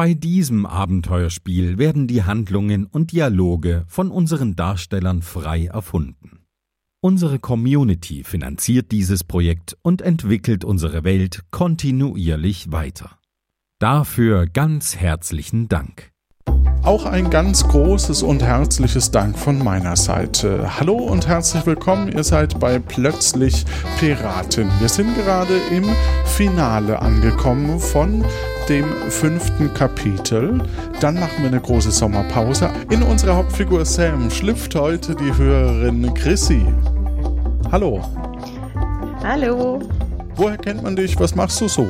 Bei diesem Abenteuerspiel werden die Handlungen und Dialoge von unseren Darstellern frei erfunden. Unsere Community finanziert dieses Projekt und entwickelt unsere Welt kontinuierlich weiter. Dafür ganz herzlichen Dank. Auch ein ganz großes und herzliches Dank von meiner Seite. Hallo und herzlich willkommen. Ihr seid bei Plötzlich Piratin. Wir sind gerade im Finale angekommen von dem fünften Kapitel. Dann machen wir eine große Sommerpause. In unserer Hauptfigur Sam schlüpft heute die Hörerin Chrissy. Hallo. Hallo. Woher kennt man dich? Was machst du so?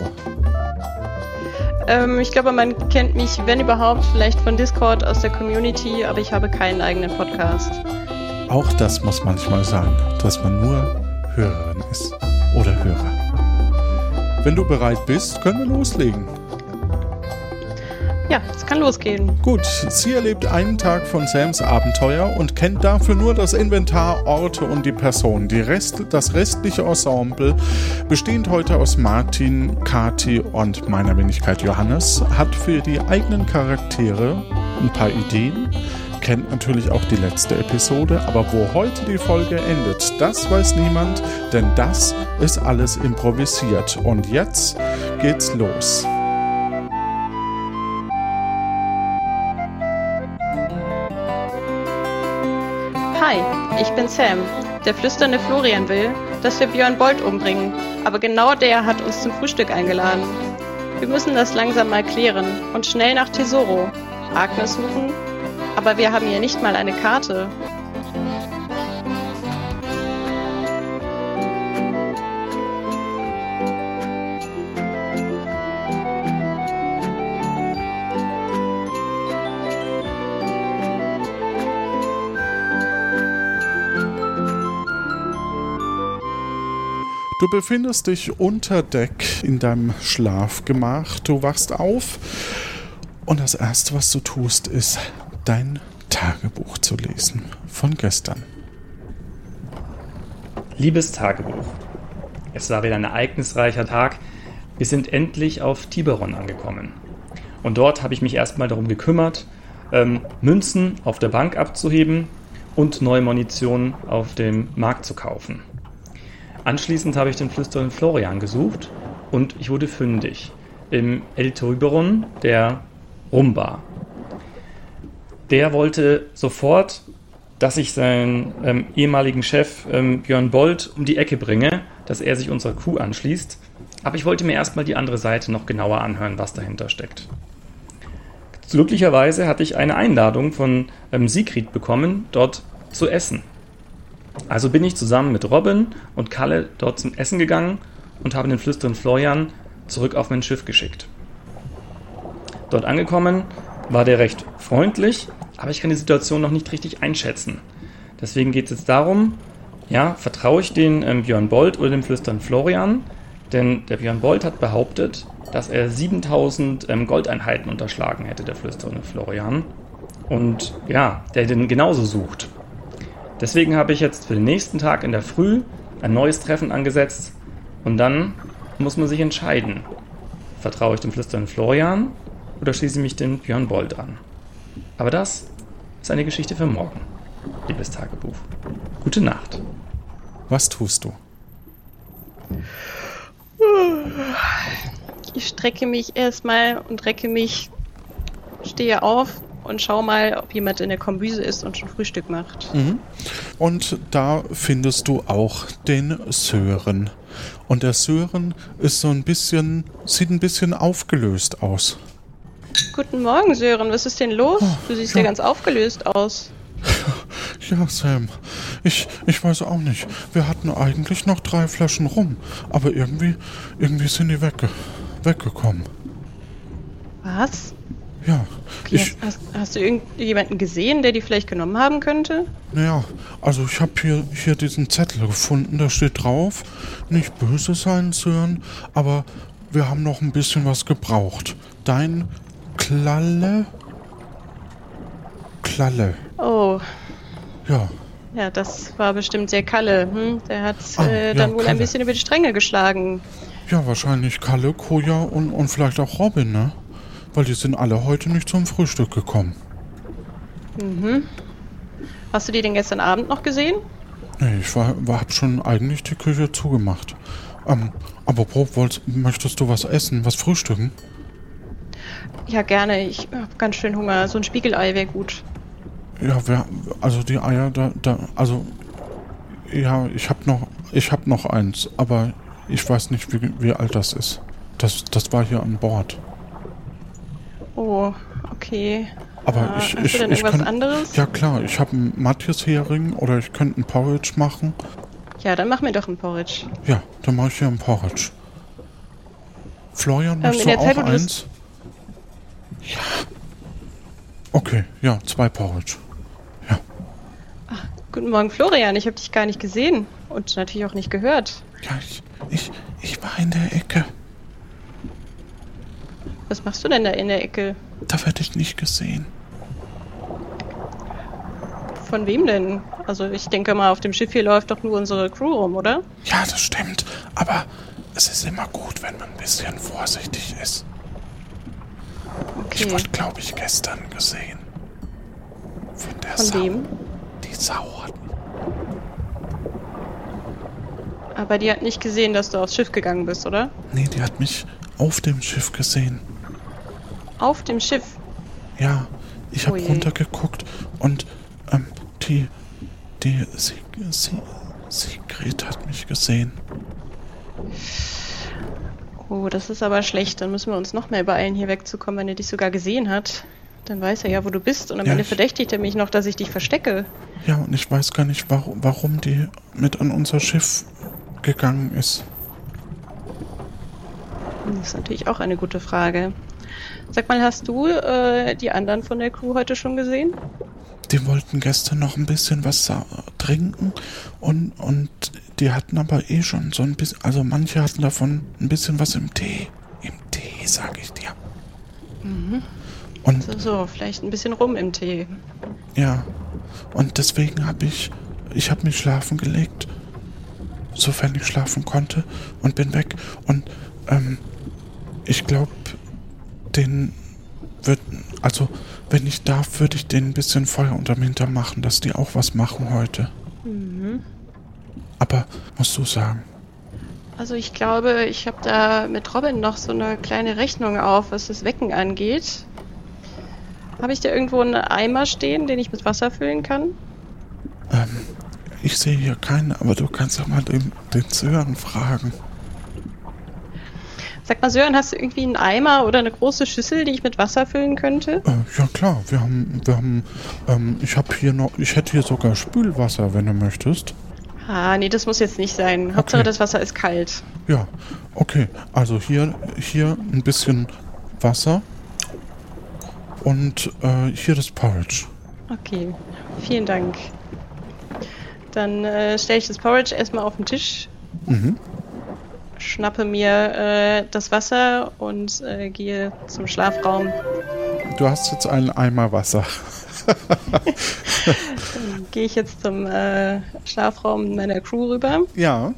Ähm, ich glaube, man kennt mich, wenn überhaupt, vielleicht von Discord aus der Community, aber ich habe keinen eigenen Podcast. Auch das muss manchmal sein, dass man nur Hörerin ist oder Hörer. Wenn du bereit bist, können wir loslegen. Ja, es kann losgehen. Gut, sie erlebt einen Tag von Sams Abenteuer und kennt dafür nur das Inventar, Orte und die Person. Die Rest, das restliche Ensemble, bestehend heute aus Martin, Kati und meiner Wenigkeit Johannes, hat für die eigenen Charaktere ein paar Ideen kennt natürlich auch die letzte Episode, aber wo heute die Folge endet, das weiß niemand, denn das ist alles improvisiert. Und jetzt geht's los. Hi, ich bin Sam. Der flüsternde Florian will, dass wir Björn Bolt umbringen, aber genau der hat uns zum Frühstück eingeladen. Wir müssen das langsam mal klären und schnell nach Tesoro. Agnes suchen? Aber wir haben hier nicht mal eine Karte. Du befindest dich unter Deck in deinem Schlafgemach. Du wachst auf und das Erste, was du tust, ist dein Tagebuch zu lesen von gestern. Liebes Tagebuch, es war wieder ein ereignisreicher Tag. Wir sind endlich auf Tiberon angekommen. Und dort habe ich mich erstmal darum gekümmert, ähm, Münzen auf der Bank abzuheben und neue Munition auf dem Markt zu kaufen. Anschließend habe ich den flüsternden Florian gesucht und ich wurde fündig im El Tiberon der Rumba. Der wollte sofort, dass ich seinen ähm, ehemaligen Chef ähm, Björn Bold um die Ecke bringe, dass er sich unserer Crew anschließt. Aber ich wollte mir erstmal die andere Seite noch genauer anhören, was dahinter steckt. Glücklicherweise hatte ich eine Einladung von ähm, Sigrid bekommen, dort zu essen. Also bin ich zusammen mit Robin und Kalle dort zum Essen gegangen und habe den flüsternden Florian zurück auf mein Schiff geschickt. Dort angekommen war der recht freundlich, aber ich kann die Situation noch nicht richtig einschätzen. Deswegen geht es jetzt darum, ja, vertraue ich den ähm, Björn Bold oder dem flüsternden Florian? Denn der Björn Bold hat behauptet, dass er 7000 ähm, Goldeinheiten unterschlagen hätte, der flüsternde Florian. Und ja, der den genauso sucht. Deswegen habe ich jetzt für den nächsten Tag in der Früh ein neues Treffen angesetzt und dann muss man sich entscheiden. Vertraue ich dem flüsternden Florian oder schließe ich mich den Björn Bold an? Aber das ist eine Geschichte für morgen, liebes Tagebuch. Gute Nacht. Was tust du? Ich strecke mich erstmal und recke mich, stehe auf und schaue mal, ob jemand in der Kombüse ist und schon Frühstück macht. Mhm. Und da findest du auch den Sören. Und der Sören ist so ein bisschen, sieht ein bisschen aufgelöst aus. Guten Morgen, Sören. Was ist denn los? Du siehst ja, ja ganz aufgelöst aus. Ja, Sam. Ich, ich weiß auch nicht. Wir hatten eigentlich noch drei Flaschen rum, aber irgendwie, irgendwie sind die wegge weggekommen. Was? Ja. Okay, ich, hast, hast, du irgendjemanden gesehen, der die vielleicht genommen haben könnte? Naja, also ich habe hier, hier diesen Zettel gefunden, da steht drauf, nicht böse sein, Sören, aber wir haben noch ein bisschen was gebraucht. Dein Klalle? Klalle. Oh. Ja. Ja, das war bestimmt sehr Kalle. Hm? Der hat ah, äh, dann ja, wohl Kalle. ein bisschen über die Stränge geschlagen. Ja, wahrscheinlich Kalle, Koja und, und vielleicht auch Robin, ne? Weil die sind alle heute nicht zum Frühstück gekommen. Mhm. Hast du die denn gestern Abend noch gesehen? Nee, ich war, war, hab schon eigentlich die Küche zugemacht. Ähm, aber Bob, wolltest, möchtest du was essen, was frühstücken? Ja, gerne. Ich habe ganz schön Hunger. So ein Spiegelei wäre gut. Ja, wer, also die Eier, da, da, also ja, ich habe noch, ich habe noch eins, aber ich weiß nicht, wie, wie alt das ist. Das, das war hier an Bord. Oh, okay. Aber Ah, ich, ich, ich irgendwas kann, anderes? Ja klar, ich habe einen Matthias-Hering oder ich könnte einen Porridge machen. Ja, dann mach mir doch ein Porridge. Ja, dann mache ich hier einen Porridge. Florian, Ähm, möchtest du Zeit, auch das- eins? Ja. Okay, ja, zwei Porridge. Guten Morgen, Florian. Ich habe dich gar nicht gesehen und natürlich auch nicht gehört. Ja, ich, ich, ich war in der Ecke. Was machst du denn da in der Ecke? Da werde ich nicht gesehen. Von wem denn? Also ich denke mal, auf dem Schiff hier läuft doch nur unsere Crew rum, oder? Ja, das stimmt. Aber es ist immer gut, wenn man ein bisschen vorsichtig ist. Ich Okay. wurde, glaube ich, gestern gesehen. Von der Von Sau. wem? Die Sau hat Aber die hat nicht gesehen, dass du aufs Schiff gegangen bist, oder? Nee, die hat mich auf dem Schiff gesehen. Auf dem Schiff. Ja, ich habe Oh runtergeguckt und ähm, die, die, sie, sie, Sigrid hat mich gesehen. Oh, das ist aber schlecht. Dann müssen wir uns noch mehr beeilen, hier wegzukommen, wenn er dich sogar gesehen hat. Dann weiß er ja, wo du bist. Und am Ja, Ende verdächtigt er mich noch, dass ich dich verstecke. Ja, und ich weiß gar nicht, warum, warum die mit an unser Schiff gegangen ist. Das ist natürlich auch eine gute Frage. Sag mal, hast du äh, die anderen von der Crew heute schon gesehen? Die wollten gestern noch ein bisschen was trinken und, und die hatten aber eh schon so ein bisschen, also manche hatten davon ein bisschen was im Tee. Im Tee, sag ich dir. Und So, so, vielleicht ein bisschen rum im Tee. ja, und deswegen habe ich, ich habe mich schlafen gelegt, sofern ich schlafen konnte und bin weg. Und ähm, ich glaube, den wird, also wenn ich darf, würde ich denen ein bisschen Feuer unterm Hintern machen, dass die auch was machen heute. Aber musst du sagen, Also ich glaube, ich habe da mit Robin noch so eine kleine Rechnung auf, was das Wecken angeht. Habe ich da irgendwo einen Eimer stehen, den ich mit Wasser füllen kann? ähm, ich sehe hier keinen, aber du kannst doch mal den, den Sören fragen. Sag mal, Sören, hast du irgendwie einen Eimer oder eine große Schüssel, die ich mit Wasser füllen könnte? Äh, ja klar, wir haben, wir haben, ähm, ich habe hier noch, ich hätte hier sogar Spülwasser, wenn du möchtest. Ah, nee, das muss jetzt nicht sein. Hauptsache, Okay. das Wasser ist kalt. Ja, okay. Also hier, hier ein bisschen Wasser und äh, hier das Porridge. Okay, vielen Dank. Dann äh, stelle ich das Porridge erstmal auf den Tisch, Mhm. Schnappe mir äh, das Wasser und äh, gehe zum Schlafraum. Du hast jetzt einen Eimer Wasser. Gehe ich jetzt zum äh, Schlafraum meiner Crew rüber. Ja.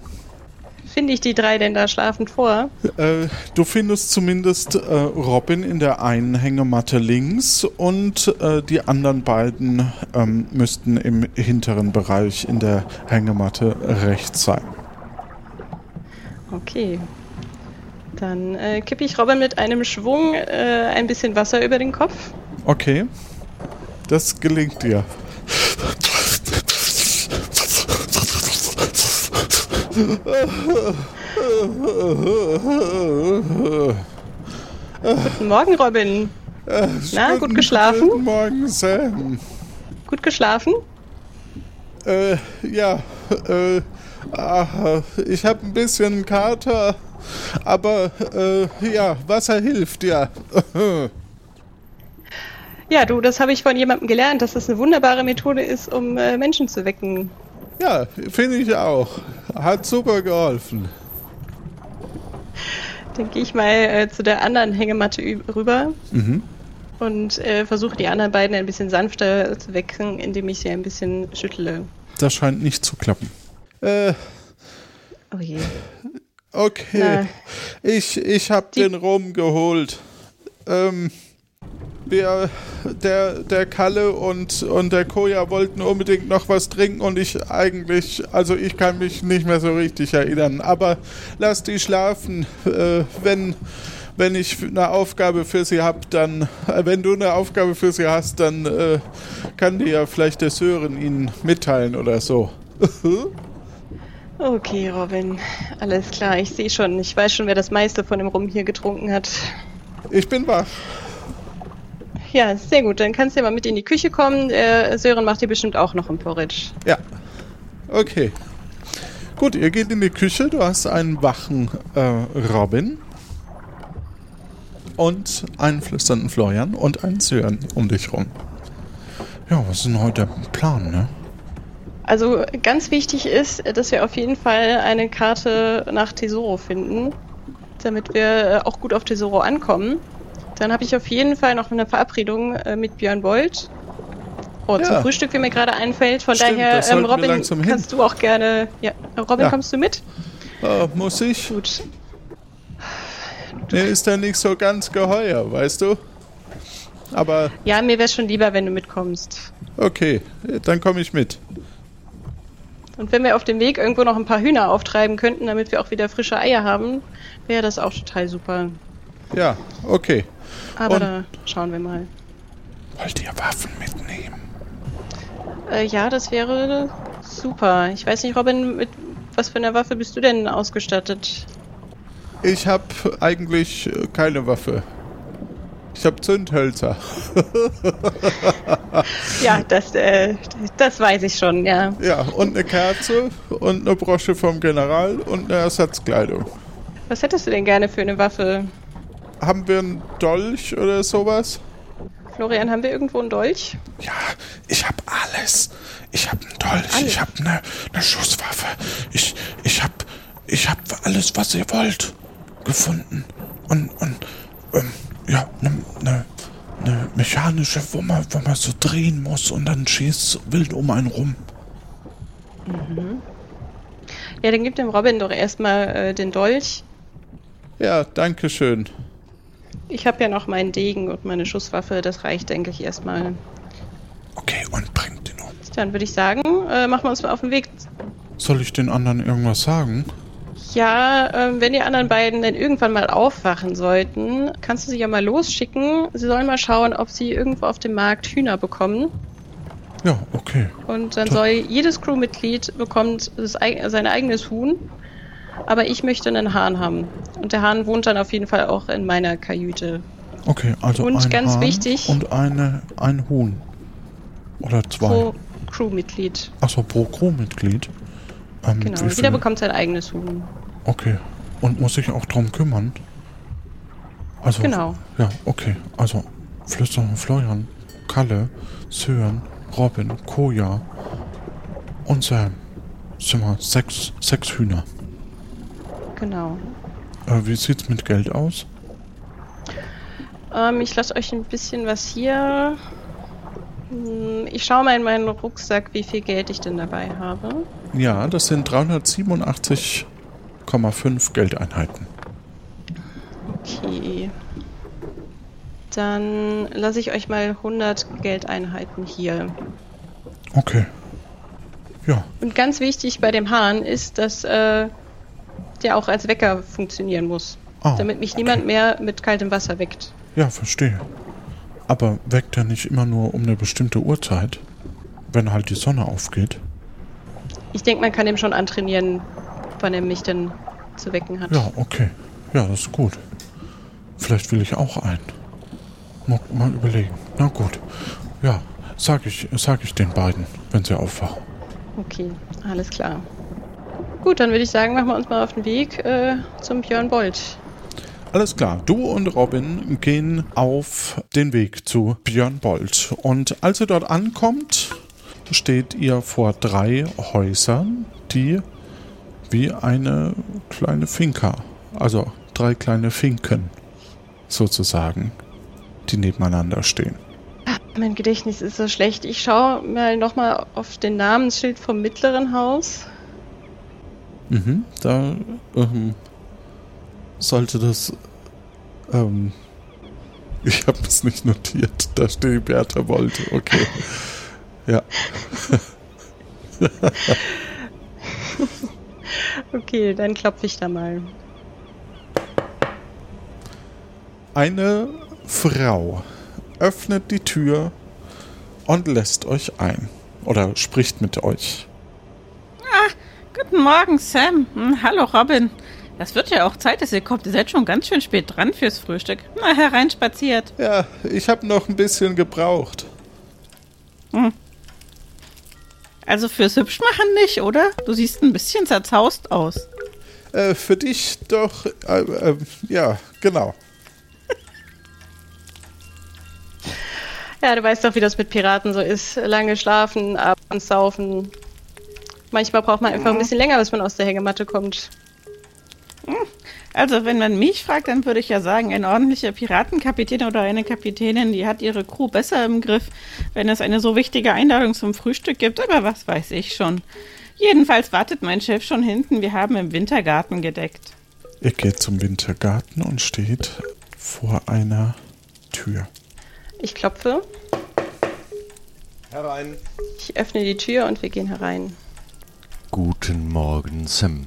Finde ich die drei denn da schlafend vor? Äh, du findest zumindest äh, Robin in der einen Hängematte links und äh, die anderen beiden ähm, müssten im hinteren Bereich in der Hängematte rechts sein. Okay. Dann äh, kippe ich Robin mit einem Schwung äh, ein bisschen Wasser über den Kopf. Okay. Das gelingt dir. Guten Morgen, Robin. Na, gut geschlafen? Guten Morgen, Sam. Gut geschlafen? Äh, ja, äh, ah, ich habe ein bisschen Kater, aber äh, ja, Wasser hilft, ja. Ja, du, das habe ich von jemandem gelernt, dass das eine wunderbare Methode ist, um äh, Menschen zu wecken. ja, finde ich auch. Hat super geholfen. Dann gehe ich mal äh, zu der anderen Hängematte rüber Mhm. und äh, versuche die anderen beiden ein bisschen sanfter zu wecken, indem ich sie ein bisschen schüttle. Das scheint nicht zu klappen. Äh, Oh je. okay. Na. Ich, ich habe den Rum geholt. ähm, wir, der, der Kalle und, und der Koja wollten unbedingt noch was trinken und ich eigentlich, also ich kann mich nicht mehr so richtig erinnern. Aber lass die schlafen. Äh, wenn, wenn ich eine Aufgabe für sie habe, dann, äh, wenn du eine Aufgabe für sie hast, dann äh, kann dir ja vielleicht der Sören ihnen mitteilen oder so. Okay, Robin. Alles klar, ich sehe schon. Ich weiß schon, wer das meiste von dem Rum hier getrunken hat. Ich bin wach. Ja, sehr gut. Dann kannst du ja mal mit in die Küche kommen. Äh, Sören macht dir bestimmt auch noch ein Porridge. Ja. Okay. Gut, ihr geht in die Küche. Du hast einen wachen äh, Robin und einen flüsternden Florian und einen Sören um dich rum. Ja, was ist denn heute der Plan, ne? Also ganz wichtig ist, dass wir auf jeden Fall eine Karte nach Tesoro finden, damit wir äh, auch gut auf Tesoro ankommen. Dann habe ich auf jeden Fall noch eine Verabredung äh, mit Björn Bolt. Oh, Ja. zum Frühstück, wie mir gerade einfällt. Von Stimmt, daher, ähm, Robin, langsam hin. kannst du auch gerne. Ja, Robin, Ja. kommst du mit? Äh, muss ich? Gut. Mir ist ja nicht so ganz geheuer, weißt du? Aber Ja, mir wäre schon lieber, wenn du mitkommst. okay, dann komme ich mit. Und wenn wir auf dem Weg irgendwo noch ein paar Hühner auftreiben könnten, damit wir auch wieder frische Eier haben, wäre das auch total super. Ja, okay. Aber Und- da schauen wir mal. Wollt ihr Waffen mitnehmen? Äh, ja, das wäre super. Ich weiß nicht, Robin, mit was für einer Waffe bist du denn ausgestattet? Ich habe eigentlich keine Waffe. Ich habe Zündhölzer. Ja, das, äh, das weiß ich schon, ja. Ja, und eine Kerze und eine Brosche vom General und eine Ersatzkleidung. Was hättest du denn gerne für eine Waffe? Haben wir einen Dolch oder sowas? Florian, haben wir irgendwo einen Dolch? Ja, ich hab alles. Ich hab einen Dolch, Alles? ich hab eine ne Schusswaffe. Ich, ich hab, ich hab alles, was ihr wollt, gefunden. Und, und, ähm, ja, eine ne, ne mechanische, wo man, wo man so drehen muss und dann schießt so wild um einen rum. Ja, dann gib dem Robin doch erstmal äh, den Dolch. Ja, danke schön. Ich habe ja noch meinen Degen und meine Schusswaffe. Das reicht, denke ich, erstmal. Okay, und bringt den um. Dann würde ich sagen, äh, machen wir uns mal auf den Weg. Soll ich den anderen irgendwas sagen? Ja, ähm, wenn die anderen beiden dann irgendwann mal aufwachen sollten, kannst du sie ja mal losschicken. Sie sollen mal schauen, ob sie irgendwo auf dem Markt Hühner bekommen. Ja, okay. Und dann Doch. soll jedes Crewmitglied bekommt das, sein eigenes Huhn. Aber ich möchte einen Hahn haben. Und der Hahn wohnt dann auf jeden Fall auch in meiner Kajüte. Okay, also Und ein ganz Hahn wichtig- und eine, ein Huhn. Oder zwei. Pro Crewmitglied. Achso, pro Crewmitglied. Ähm, Genau. Jeder bekommt sein eigenes Huhn. Okay. Und muss ich auch drum kümmern? Also, Genau. Ja, okay. Also, Flüster und Florian, Kalle, Sören, Robin, Koja und Sam. Wir sechs, sechs Hühner. Genau. Äh, wie sieht's mit Geld aus? Ähm, ich lasse euch ein bisschen was hier. Hm, Ich schaue mal in meinen Rucksack, wie viel Geld ich denn dabei habe. Ja, das sind 387,5 Geldeinheiten. Okay. Dann lasse ich euch mal 100 Geldeinheiten hier. Okay. Ja, Und ganz wichtig bei dem Hahn ist, dass äh, der auch als Wecker funktionieren muss. Ah, damit mich okay. niemand mehr mit kaltem Wasser weckt. ja, verstehe. Aber weckt er nicht immer nur um eine bestimmte Uhrzeit, wenn halt die Sonne aufgeht? Ich denke, man kann ihm schon antrainieren, wann er mich denn zu wecken hat. Ja, okay. Ja, das ist gut. Vielleicht will ich auch einen. Mal, mal überlegen. Na gut. Ja, sag ich, sag ich den beiden, wenn sie aufwachen. Okay, alles klar. Gut, dann würde ich sagen, machen wir uns mal auf den Weg äh, zum Björn Bolt. Alles klar. Du und Robin gehen auf den Weg zu Björn Bolt. Und als ihr dort ankommt, steht ihr vor drei Häusern, die wie eine kleine Finca, also drei kleine Finken sozusagen, die nebeneinander stehen. Mein Gedächtnis ist so schlecht. Ich schaue mal nochmal auf den Namensschild vom mittleren Haus. Mhm, da ähm, sollte das ähm, Ich habe es nicht notiert. Da steht Bertha wollte. Okay. Ja. okay, dann klopfe ich da mal. Eine Frau öffnet die Tür und lässt euch ein. Oder spricht mit euch. Ah, guten Morgen, Sam. Hm, hallo, Robin. Das wird ja auch Zeit, dass ihr kommt. Ihr seid schon ganz schön spät dran fürs Frühstück. Na, hereinspaziert. Ja, ich habe noch ein bisschen gebraucht. Hm. Also fürs Hübschmachen nicht, oder? Du siehst ein bisschen zerzaust aus. Äh, für dich doch, äh, äh, ja, genau. ja, du weißt doch, wie das mit Piraten so ist. Lange schlafen, abends saufen. Manchmal braucht man einfach ein bisschen länger, bis man aus der Hängematte kommt. Hm. Also, wenn man mich fragt, dann würde ich ja sagen, ein ordentlicher Piratenkapitän oder eine Kapitänin, die hat ihre Crew besser im Griff, wenn es eine so wichtige Einladung zum Frühstück gibt, aber was weiß ich schon. Jedenfalls wartet mein Chef schon hinten, wir haben im Wintergarten gedeckt. Ihr geht zum Wintergarten und steht vor einer Tür. Ich klopfe. Herein. Ich öffne die Tür und wir gehen herein. Guten Morgen, Sam.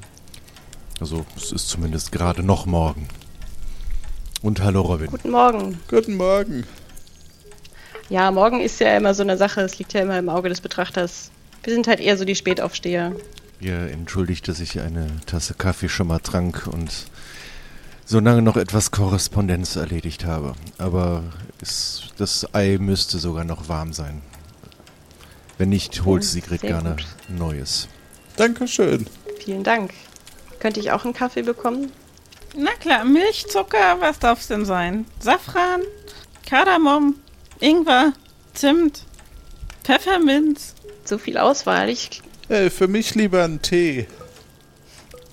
Also es ist zumindest gerade noch morgen. Und hallo Robin. Guten Morgen. Guten Morgen. Ja, morgen ist ja immer so eine Sache, es liegt ja immer im Auge des Betrachters. Wir sind halt eher so die Spätaufsteher. Ihr entschuldigt, dass ich eine Tasse Kaffee schon mal trank und so lange noch etwas Korrespondenz erledigt habe. Aber es, das Ei müsste sogar noch warm sein. Wenn nicht, holt Sigrid gerne gut. Neues. Dankeschön. Vielen Dank. Könnte ich auch einen Kaffee bekommen? Na klar, Milch, Zucker, was darf es denn sein? Safran, Kardamom, Ingwer, Zimt, Pfefferminz. So viel Auswahl. Ich. Äh, für mich lieber einen Tee.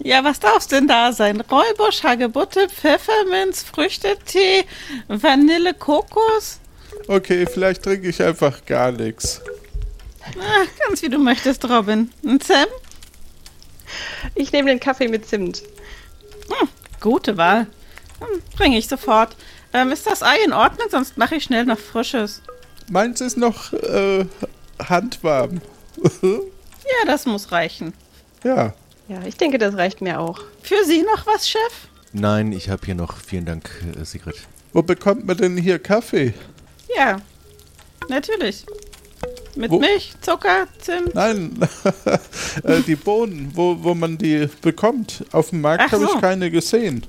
Ja, was darf's denn da sein? Räubusch, Hagebutte, Pfefferminz, Früchtetee, Vanille, Kokos? Okay, vielleicht trinke ich einfach gar nichts. Ach, ganz wie du möchtest, Robin. Und Sam? Ich nehme den Kaffee mit Zimt. Hm, gute Wahl. Hm, Bringe ich sofort. Ähm, ist das Ei in Ordnung? Sonst mache ich schnell noch frisches. Meins ist noch äh, handwarm. ja, das muss reichen. Ja. Ja, ich denke, das reicht mir auch. Für Sie noch was, Chef? Nein, ich habe hier noch. Vielen Dank, äh, Sigrid. Wo bekommt man denn hier Kaffee? Ja, natürlich. Mit wo? Milch, Zucker, Zimt? Nein, äh, die Bohnen, wo, wo man die bekommt. Auf dem Markt habe so. ich keine gesehen.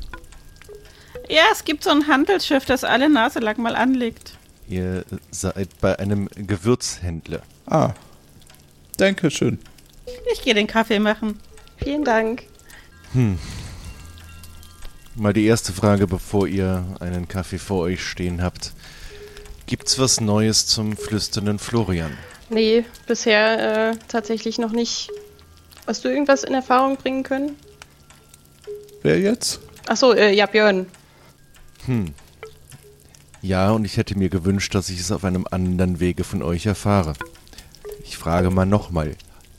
Ja, es gibt so ein Handelsschiff, das alle Nase lang mal anlegt. Ihr seid bei einem Gewürzhändler. Ah, danke schön. Ich gehe den Kaffee machen. Vielen Dank. Hm. Mal die erste Frage, bevor ihr einen Kaffee vor euch stehen habt. Gibt's was Neues zum flüsternden Florian? Nee, bisher äh, tatsächlich noch nicht. Hast du irgendwas in Erfahrung bringen können? Wer jetzt? Achso, äh, ja, Björn. Hm. Ja, und ich hätte mir gewünscht, dass ich es auf einem anderen Wege von euch erfahre. Ich frage mal nochmal.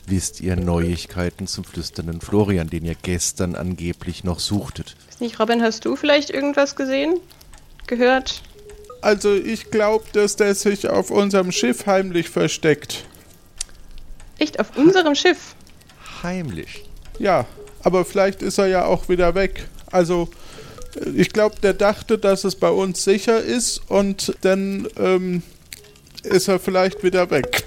Wisst ihr Neuigkeiten zum flüsternden Florian, den ihr gestern angeblich noch suchtet? Ist nicht, Robin, hast du vielleicht irgendwas gesehen? Gehört? Also ich glaube, dass der sich auf unserem Schiff heimlich versteckt. Echt auf unserem Schiff? Heimlich? Ja, aber vielleicht ist er ja auch wieder weg. Also ich glaube, der dachte, dass es bei uns sicher ist und dann ähm, ist er vielleicht wieder weg.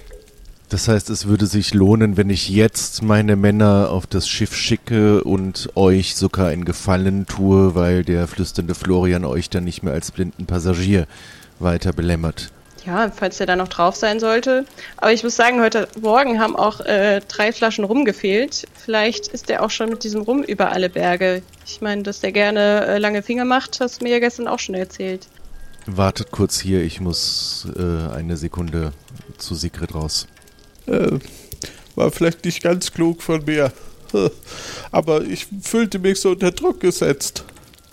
Das heißt, es würde sich lohnen, wenn ich jetzt meine Männer auf das Schiff schicke und euch sogar einen Gefallen tue, weil der flüsternde Florian euch dann nicht mehr als blinden Passagier weiter belämmert. Ja, falls der da noch drauf sein sollte. Aber ich muss sagen, heute Morgen haben auch äh, drei Flaschen Rum gefehlt. Vielleicht ist der auch schon mit diesem Rum über alle Berge. Ich meine, dass der gerne äh, lange Finger macht, hast du mir ja gestern auch schon erzählt. Wartet kurz hier, ich muss äh, eine Sekunde zu Sigrid raus. Äh, war vielleicht nicht ganz klug von mir. Aber ich fühlte mich so unter Druck gesetzt.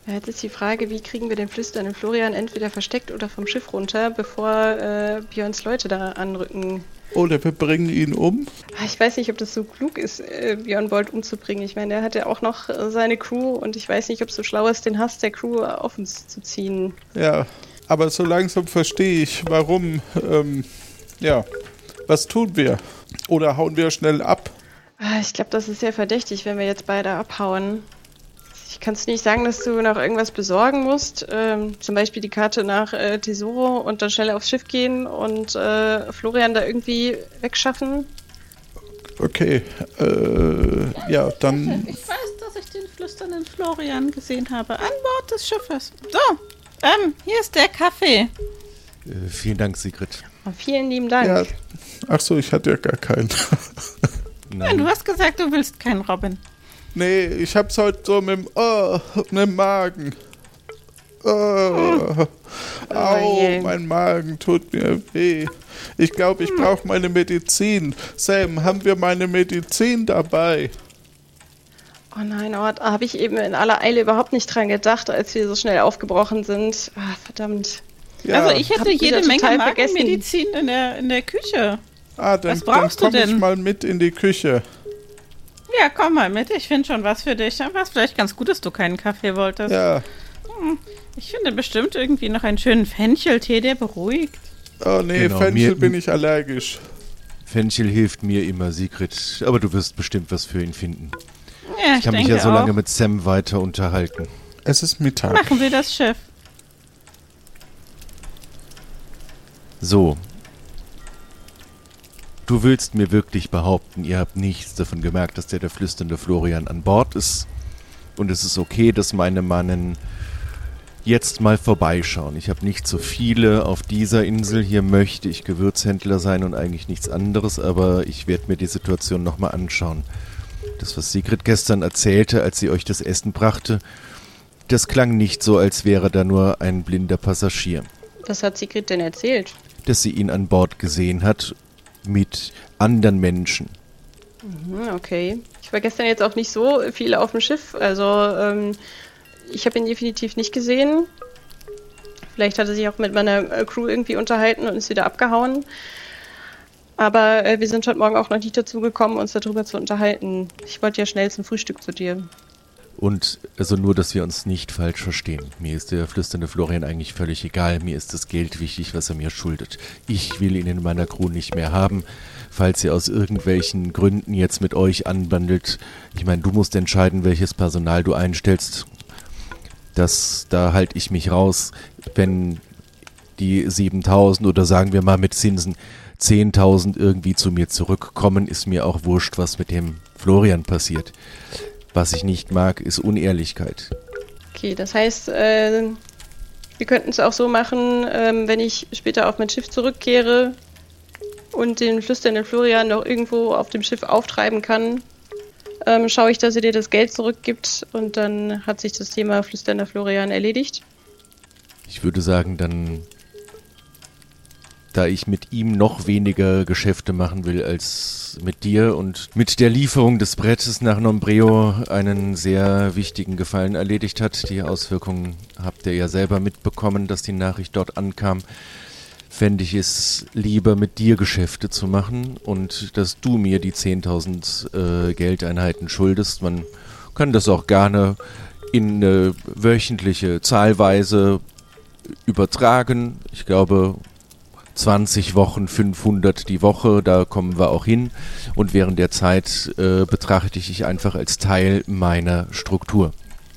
Jetzt ist die Frage, wie kriegen wir den flüsternden Florian entweder versteckt oder vom Schiff runter, bevor äh, Björns Leute da anrücken. Oder wir bringen ihn um? Ah, ich weiß nicht, ob das so klug ist, äh, Björn Bolt umzubringen. Ich meine, er hat ja auch noch äh, seine Crew und ich weiß nicht, ob es so schlau ist, den Hass der Crew auf uns zu ziehen. Ja. Aber so langsam verstehe ich, warum. Ähm, ja, was tun wir? Oder hauen wir schnell ab? Ah, Ich glaube, das ist sehr verdächtig, wenn wir jetzt beide abhauen. Ich kann es nicht sagen, dass du noch irgendwas besorgen musst. Ähm, zum Beispiel die Karte nach äh, Tesoro und dann schnell aufs Schiff gehen und äh, Florian da irgendwie wegschaffen. Okay, äh, ja, dann. Ich weiß, dass ich den flüsternden Florian gesehen habe. An Bord des Schiffes. So, ähm, hier ist der Kaffee. Äh, vielen Dank, Sigrid. Oh, vielen lieben Dank. Ja, ach so, ich hatte ja gar keinen. Nein, du hast gesagt, du willst keinen Robin. nee, ich hab's heute so mit dem, oh, mit dem Magen. Oh, au, je. mein Magen tut mir weh. Ich glaube, ich brauche meine Medizin. Sam, haben wir meine Medizin dabei? Oh nein, oh, da habe ich eben in aller Eile überhaupt nicht dran gedacht, als wir so schnell aufgebrochen sind. Ah, verdammt. Ja. Also ich hätte Hab jede Menge. Magenmedizin in der, in der Küche. ah, dann, was dann brauchst du komme ich denn? mal mit in die Küche. Ja, komm mal mit. Ich finde schon was für dich. War es vielleicht ganz gut, dass du keinen Kaffee wolltest. Ja. Ich finde bestimmt irgendwie noch einen schönen Fencheltee, der beruhigt. Oh nee, Genau, Fenchel mir- bin ich allergisch. Fenchel hilft mir immer, Sigrid. Aber du wirst bestimmt was für ihn finden. Ja, Ich kann mich ja so lange auch. mit Sam weiter unterhalten. Es ist Mittag. Machen wir das Schiff. So. Du willst mir wirklich behaupten, ihr habt nichts davon gemerkt, dass der der flüsternde Florian an Bord ist. Und es ist okay, dass meine Mannen jetzt mal vorbeischauen. Ich habe nicht so viele auf dieser Insel. Hier möchte ich Gewürzhändler sein und eigentlich nichts anderes, aber ich werde mir die Situation nochmal anschauen. Das, was Sigrid gestern erzählte, als sie euch das Essen brachte, das klang nicht so, als wäre da nur ein blinder Passagier Was hat Sigrid denn erzählt? Dass sie ihn an Bord gesehen hat mit anderen Menschen. Hm, okay. Ich war gestern jetzt auch nicht so viel auf dem Schiff. Also, ähm, ich habe ihn definitiv nicht gesehen. Vielleicht hat er sich auch mit meiner äh, Crew irgendwie unterhalten und ist wieder abgehauen. Aber äh, wir sind heute Morgen auch noch nicht dazu gekommen, uns darüber zu unterhalten. Ich wollte ja schnell zum Frühstück zu dir. Und also nur, dass wir uns nicht falsch verstehen. Mir ist der flüsternde Florian eigentlich völlig egal. Mir ist das Geld wichtig, was er mir schuldet. Ich will ihn in meiner Crew nicht mehr haben. Falls er aus irgendwelchen Gründen jetzt mit euch anbandelt, ich meine, du musst entscheiden, welches Personal du einstellst. Das, da halte ich mich raus. Wenn die 7000 oder sagen wir mal mit Zinsen 10.000 irgendwie zu mir zurückkommen, ist mir auch wurscht, was mit dem Florian passiert. Was ich nicht mag, ist Unehrlichkeit. Okay, das heißt, äh, wir könnten es auch so machen, ähm, wenn ich später auf mein Schiff zurückkehre und den flüsternden Florian noch irgendwo auf dem Schiff auftreiben kann, ähm, schaue ich, dass er dir das Geld zurückgibt und dann hat sich das Thema flüsternder Florian erledigt. Ich würde sagen, dann, da ich mit ihm noch weniger Geschäfte machen will als mit dir und mit der Lieferung des Brettes nach Nombreo einen sehr wichtigen Gefallen erledigt hat. Die Auswirkungen habt ihr ja selber mitbekommen, dass die Nachricht dort ankam. Fände ich es lieber, mit dir Geschäfte zu machen und dass du mir die 10.000 äh, Geldeinheiten schuldest. Man kann das auch gerne in eine wöchentliche Zahlweise übertragen. Ich glaube, 20 Wochen, 500 die Woche, da kommen wir auch hin. Und während der Zeit äh, betrachte ich dich einfach als Teil meiner Struktur.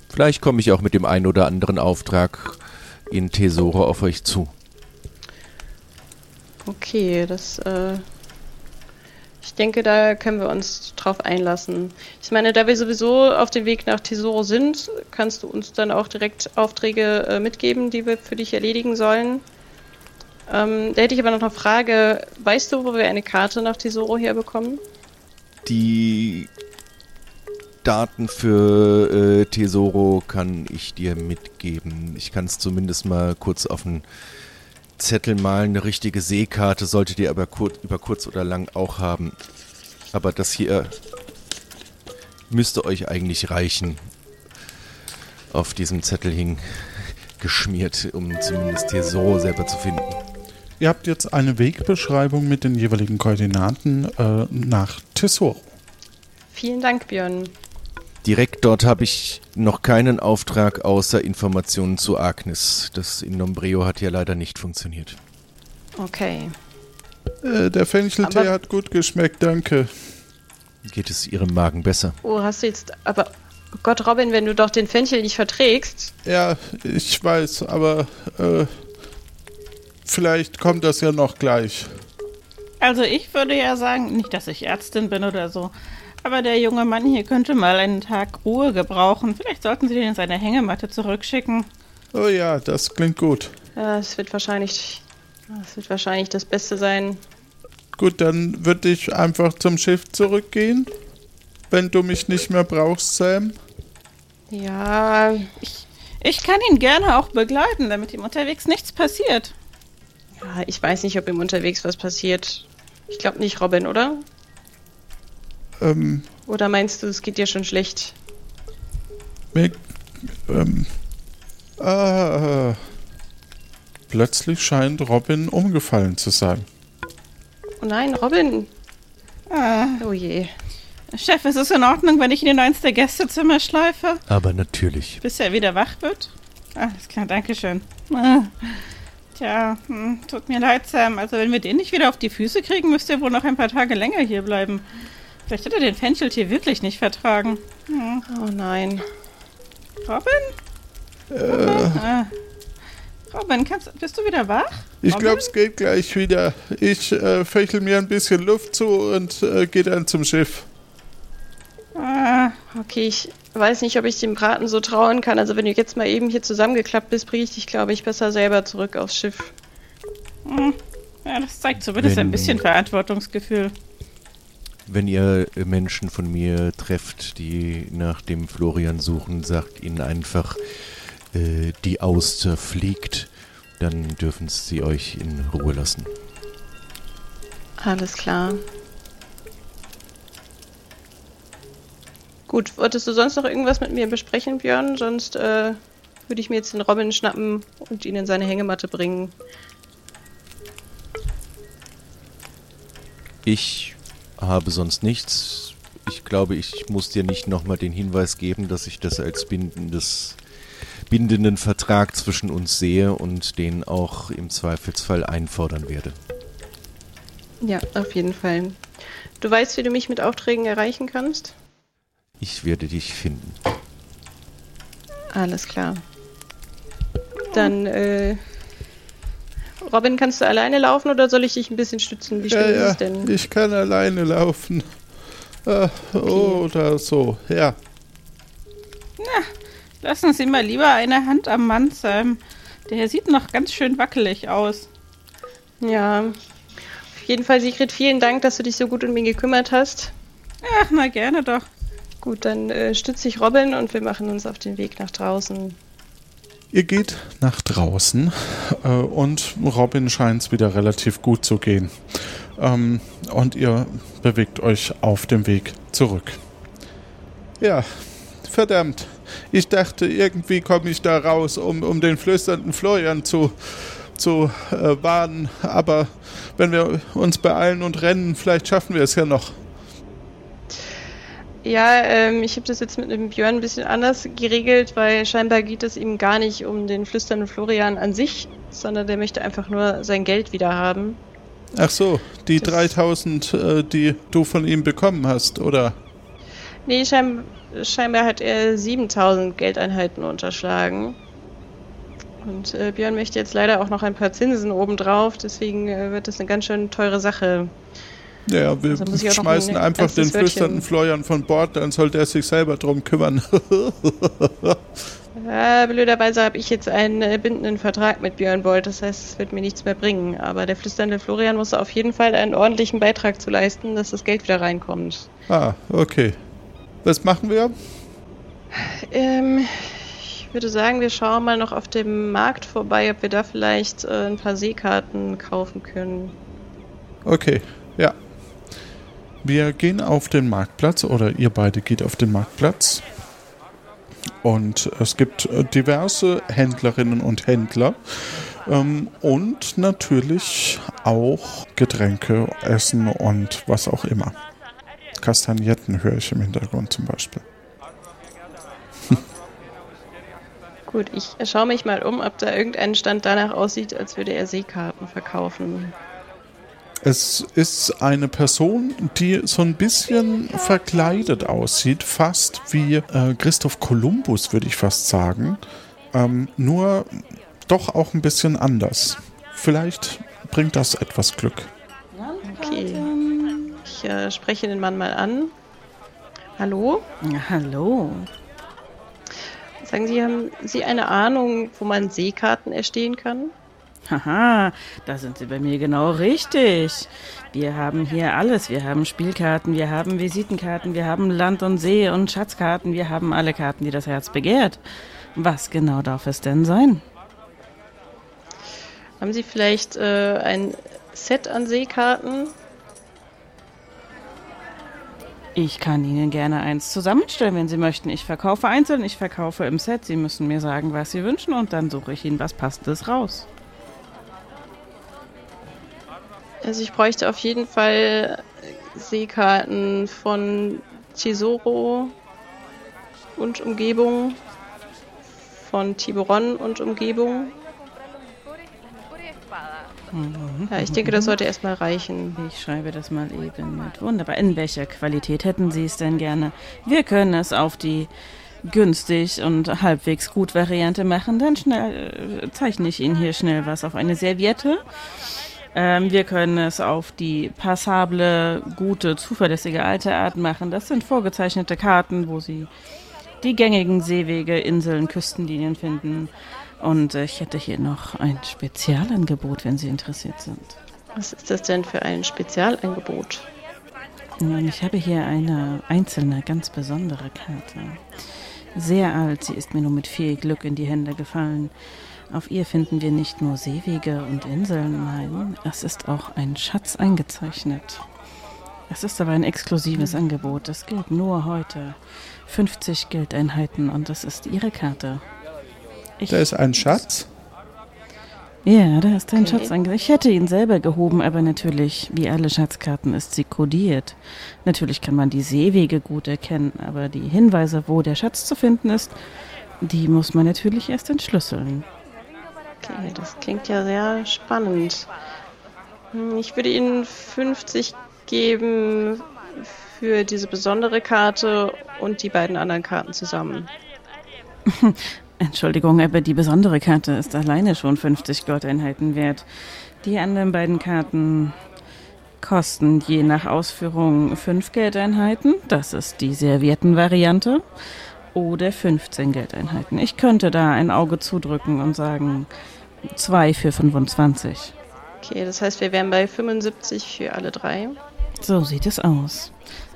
Vielleicht komme ich auch mit dem einen oder anderen Auftrag in Tesoro auf euch zu. Okay, das, äh, ich denke, da können wir uns drauf einlassen. Ich meine, da wir sowieso auf dem Weg nach Tesoro sind, kannst du uns dann auch direkt Aufträge äh, mitgeben, die wir für dich erledigen sollen. Ähm, da hätte ich aber noch eine Frage. Weißt du, wo wir eine Karte nach Tesoro herbekommen? Die Daten für äh, Tesoro kann ich dir mitgeben. Ich kann es zumindest mal kurz auf einen Zettel malen. Eine richtige Seekarte solltet ihr aber kur über kurz oder lang auch haben. Aber das hier müsste euch eigentlich reichen. Auf diesem Zettel hing geschmiert, um zumindest Tesoro selber zu finden. Ihr habt jetzt eine Wegbeschreibung mit den jeweiligen Koordinaten äh, nach Tesoro. Vielen Dank, Björn. Direkt dort habe ich noch keinen Auftrag außer Informationen zu Agnes. Das in Nombreo hat ja leider nicht funktioniert. Okay. Äh, der Fencheltee Aber- hat gut geschmeckt, danke. Geht es Ihrem Magen besser? Oh, hast du jetzt. Aber. Oh Gott, Robin, wenn du doch den Fenchel nicht verträgst. Ja, ich weiß, aber äh, vielleicht kommt das ja noch gleich. Also ich würde ja sagen, nicht, dass ich Ärztin bin oder so, aber der junge Mann hier könnte mal einen Tag Ruhe gebrauchen. Vielleicht sollten Sie den in seine Hängematte zurückschicken. Oh ja, das klingt gut. Ja, es wird wahrscheinlich. Es wird wahrscheinlich das Beste sein. Gut, dann würde ich einfach zum Schiff zurückgehen. Wenn du mich nicht mehr brauchst, Sam. Ja. Ich kann ihn gerne auch begleiten, damit ihm unterwegs nichts passiert. Ja ich weiß nicht, ob ihm unterwegs was passiert. Ich glaube nicht, Robin, oder? Ähm, Oder meinst du, es geht dir schon schlecht? mir, ähm, ah, plötzlich scheint Robin umgefallen zu sein. Oh nein, Robin. Ah, Oh je. Chef, ist es in Ordnung, wenn ich ihn in eins der Gästezimmer schleife, Aber natürlich. bis er wieder wach wird? Alles klar, danke schön. Ah. Tja, hm, tut mir leid, Sam. Also wenn wir den nicht wieder auf die Füße kriegen, müsst ihr wohl noch ein paar Tage länger hier bleiben. Vielleicht hat er den Fencheltee wirklich nicht vertragen. Hm. Oh nein. Robin? Ah. Robin, kannst, bist du wieder wach? Ich Robin? glaube, es geht gleich wieder. Ich äh, fächel mir ein bisschen Luft zu und äh, gehe dann zum Schiff. Okay, ich weiß nicht, ob ich dem Braten so trauen kann. Also wenn du jetzt mal eben hier zusammengeklappt bist, bringe ich dich, glaube ich, besser selber zurück aufs Schiff. hm. ja, das zeigt zumindest ein Wenn- bisschen Verantwortungsgefühl. Wenn ihr Menschen von mir trefft, die nach dem Florian suchen, sagt ihnen einfach, äh, die Auster fliegt, dann dürfen sie euch in Ruhe lassen. Alles klar. Gut, wolltest du sonst noch irgendwas mit mir besprechen, Björn? Sonst äh, würde ich mir jetzt den Robin schnappen und ihn in seine Hängematte bringen. Ich habe sonst nichts. Ich glaube, ich muss dir nicht nochmal den Hinweis geben, dass ich das als bindendes, bindenden Vertrag zwischen uns sehe und den auch im Zweifelsfall einfordern werde. Ja, auf jeden Fall. Du weißt, wie du mich mit Aufträgen erreichen kannst? Ich werde dich finden. Alles klar. Dann, äh. Robin, kannst du alleine laufen oder soll ich dich ein bisschen stützen? Wie Ja, ja, es denn? ich kann alleine laufen. Äh, Oder so, ja. Lassen Sie mal lieber eine Hand am Mann, Sam. Der sieht noch ganz schön wackelig aus. Ja. Auf jeden Fall, Sigrid, vielen Dank, dass du dich so gut um ihn gekümmert hast. Ach, na gerne doch. Gut, dann äh, stütze ich Robin und wir machen uns auf den Weg nach draußen. Ihr geht nach draußen äh, und Robin scheint es wieder relativ gut zu gehen. Ähm, und ihr bewegt euch auf dem Weg zurück. Ja, verdammt. Ich dachte, irgendwie komme ich da raus, um, um den flüsternden Florian zu, zu äh, warnen. Aber wenn wir uns beeilen und rennen, vielleicht schaffen wir es ja noch. Ja, ähm, ich habe das jetzt mit dem Björn ein bisschen anders geregelt, weil scheinbar geht es ihm gar nicht um den flüsternden Florian an sich, sondern der möchte einfach nur sein Geld wieder haben. Ach so, die Das- 3000, äh, die du von ihm bekommen hast, oder? Nee, schein, scheinbar hat er 7000 Geldeinheiten unterschlagen. Und äh, Björn möchte jetzt leider auch noch ein paar Zinsen obendrauf, deswegen äh, wird das eine ganz schön teure Sache. Ja, wir Also schmeißen ein einfach den flüsternden Florian von Bord, dann soll der sich selber drum kümmern. Ja, blöderweise habe ich jetzt einen äh, bindenden Vertrag mit Björn Bolt, das heißt, es wird mir nichts mehr bringen. Aber der flüsternde Florian muss auf jeden Fall einen ordentlichen Beitrag zu leisten, dass das Geld wieder reinkommt. ah, okay. Was machen wir? Ähm, ich würde sagen, wir schauen mal noch auf dem Markt vorbei, ob wir da vielleicht äh, ein paar Seekarten kaufen können. Okay, ja. Wir gehen auf den Marktplatz oder ihr beide geht auf den Marktplatz. Und es gibt äh, diverse Händlerinnen und Händler. Ähm, und natürlich auch Getränke, Essen und was auch immer. Kastagnetten höre ich im Hintergrund zum Beispiel. Gut, ich schaue mich mal um, ob da irgendein Stand danach aussieht, als würde er Seekarten verkaufen. Es ist eine Person, die so ein bisschen verkleidet aussieht, fast wie äh, Christoph Kolumbus, würde ich fast sagen. Ähm, nur doch auch ein bisschen anders. Vielleicht bringt das etwas Glück. Okay. Ich äh, spreche den Mann mal an. Hallo? Ja, hallo. Sagen Sie, haben Sie eine Ahnung, wo man Seekarten erstehen kann? Haha, da sind Sie bei mir genau richtig. Wir haben hier alles. Wir haben Spielkarten, wir haben Visitenkarten, wir haben Land und See und Schatzkarten, wir haben alle Karten, die das Herz begehrt. Was genau darf es denn sein? Haben Sie vielleicht äh, ein Set an Seekarten? Ich kann Ihnen gerne eins zusammenstellen, wenn Sie möchten. Ich verkaufe einzeln, ich verkaufe im Set. Sie müssen mir sagen, was Sie wünschen und dann suche ich Ihnen was Passendes raus. Also ich bräuchte auf jeden Fall Seekarten von Chisoro und Umgebung, von Tiburon und Umgebung. Ja, ich denke, das sollte erstmal reichen. Ich schreibe das mal eben mit. Wunderbar. In welcher Qualität hätten Sie es denn gerne? Wir können es auf die günstig und halbwegs gut Variante machen. Dann schnell äh, zeichne ich Ihnen hier schnell was auf eine Serviette. Ähm, wir können es auf die passable, gute, zuverlässige alte Art machen. Das sind vorgezeichnete Karten, wo Sie die gängigen Seewege, Inseln, Küstenlinien finden. Und äh, ich hätte hier noch ein Spezialangebot, wenn Sie interessiert sind. Was ist das denn für ein Spezialangebot? Nun, ich habe hier eine einzelne, ganz besondere Karte. Sehr alt, sie ist mir nur mit viel Glück in die Hände gefallen. Auf ihr finden wir nicht nur Seewege und Inseln, nein, es ist auch ein Schatz eingezeichnet. Es ist aber ein exklusives Angebot, das gilt nur heute. 50 Geldeinheiten und das ist Ihre Karte. Ich, Da ist ein Schatz. ja, da ist ein Okay. Schatz eingesetzt. Ich hätte ihn selber gehoben, aber natürlich, wie alle Schatzkarten, ist sie kodiert. Natürlich kann man die Seewege gut erkennen, aber die Hinweise, wo der Schatz zu finden ist, die muss man natürlich erst entschlüsseln. Okay, das klingt ja sehr spannend. Hm, Ich würde Ihnen 50 geben für diese besondere Karte und die beiden anderen Karten zusammen. Entschuldigung, aber die besondere Karte ist alleine schon 50 Goldeinheiten wert. Die anderen beiden Karten kosten je nach Ausführung 5 Geldeinheiten. Das ist die servierten Variante. Oder 15 Geldeinheiten. Ich könnte da ein Auge zudrücken und sagen, zwei für 25. Okay, das heißt, wir wären bei 75 für alle drei. So sieht es aus.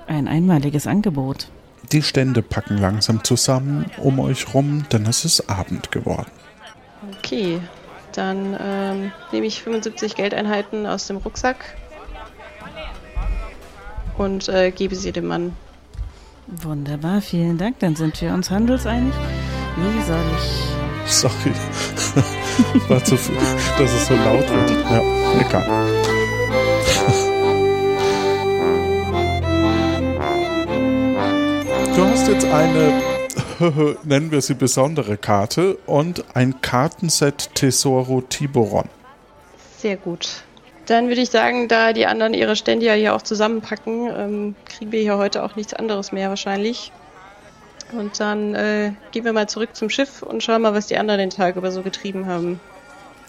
Ein einmaliges Angebot. Die Stände packen langsam zusammen um euch rum, denn es ist Abend geworden. Okay, dann ähm, nehme ich 75 Geldeinheiten aus dem Rucksack und äh, gebe sie dem Mann. Wunderbar, vielen Dank. Dann sind wir uns handelseinig. Wie soll ich Sorry. War zu viel, dass es so laut wird. Ja, egal. Du hast jetzt eine, nennen wir sie besondere Karte und ein Kartenset Tesoro Tiburon. Sehr gut. Dann würde ich sagen, da die anderen ihre Stände ja hier auch zusammenpacken, ähm, kriegen wir hier heute auch nichts anderes mehr wahrscheinlich. Und dann äh, gehen wir mal zurück zum Schiff und schauen mal, was die anderen den Tag über so getrieben haben.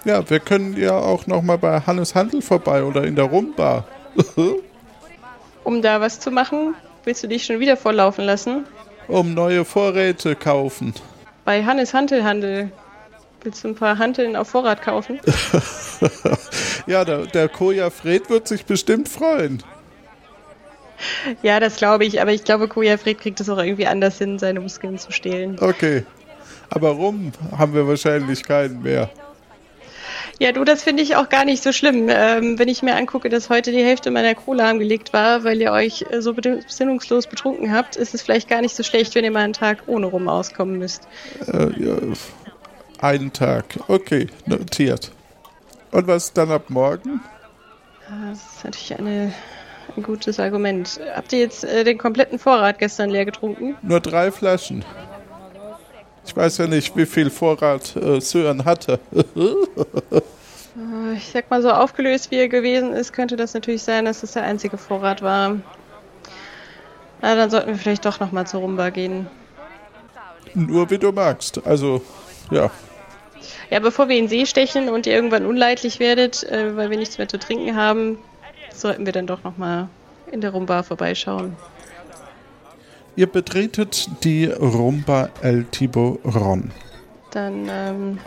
Ja, wir können ja auch noch mal bei Hannes Handel vorbei oder in der Rumbar. Um da was zu machen, willst du dich schon wieder vorlaufen lassen? um neue Vorräte kaufen. Bei Hannes Hantelhandel. Willst du ein paar Hanteln auf Vorrat kaufen? Ja, der, der Koja Fred wird sich bestimmt freuen. ja, das glaube ich, aber ich glaube, Koja Fred kriegt es auch irgendwie anders hin, seine Muskeln zu stehlen. Okay. Aber rum haben wir wahrscheinlich keinen mehr. Ja, du, das finde ich auch gar nicht so schlimm. Ähm, wenn ich mir angucke, dass heute die Hälfte meiner Kohle lahmgelegt war, weil ihr euch äh, so besinnungslos betrunken habt, ist es vielleicht gar nicht so schlecht, wenn ihr mal einen Tag ohne rum auskommen müsst. Äh, ja, einen Tag. Okay, notiert. Und was dann ab morgen? Das ist natürlich eine, ein gutes Argument. Habt ihr jetzt äh, den kompletten Vorrat gestern leer getrunken? Nur drei Flaschen. Ich weiß ja nicht, wie viel Vorrat äh, Sören hatte. Ich sag mal so aufgelöst, wie er gewesen ist, könnte das natürlich sein, dass das der einzige Vorrat war. Na, dann sollten wir vielleicht doch nochmal zur Rumba gehen. Nur wie du magst. Also, ja. Ja, bevor wir in den See stechen und ihr irgendwann unleidlich werdet, äh, weil wir nichts mehr zu trinken haben, sollten wir dann doch nochmal in der Rumba vorbeischauen. Ihr betretet die Rumba El Tiburon. Dann ähm,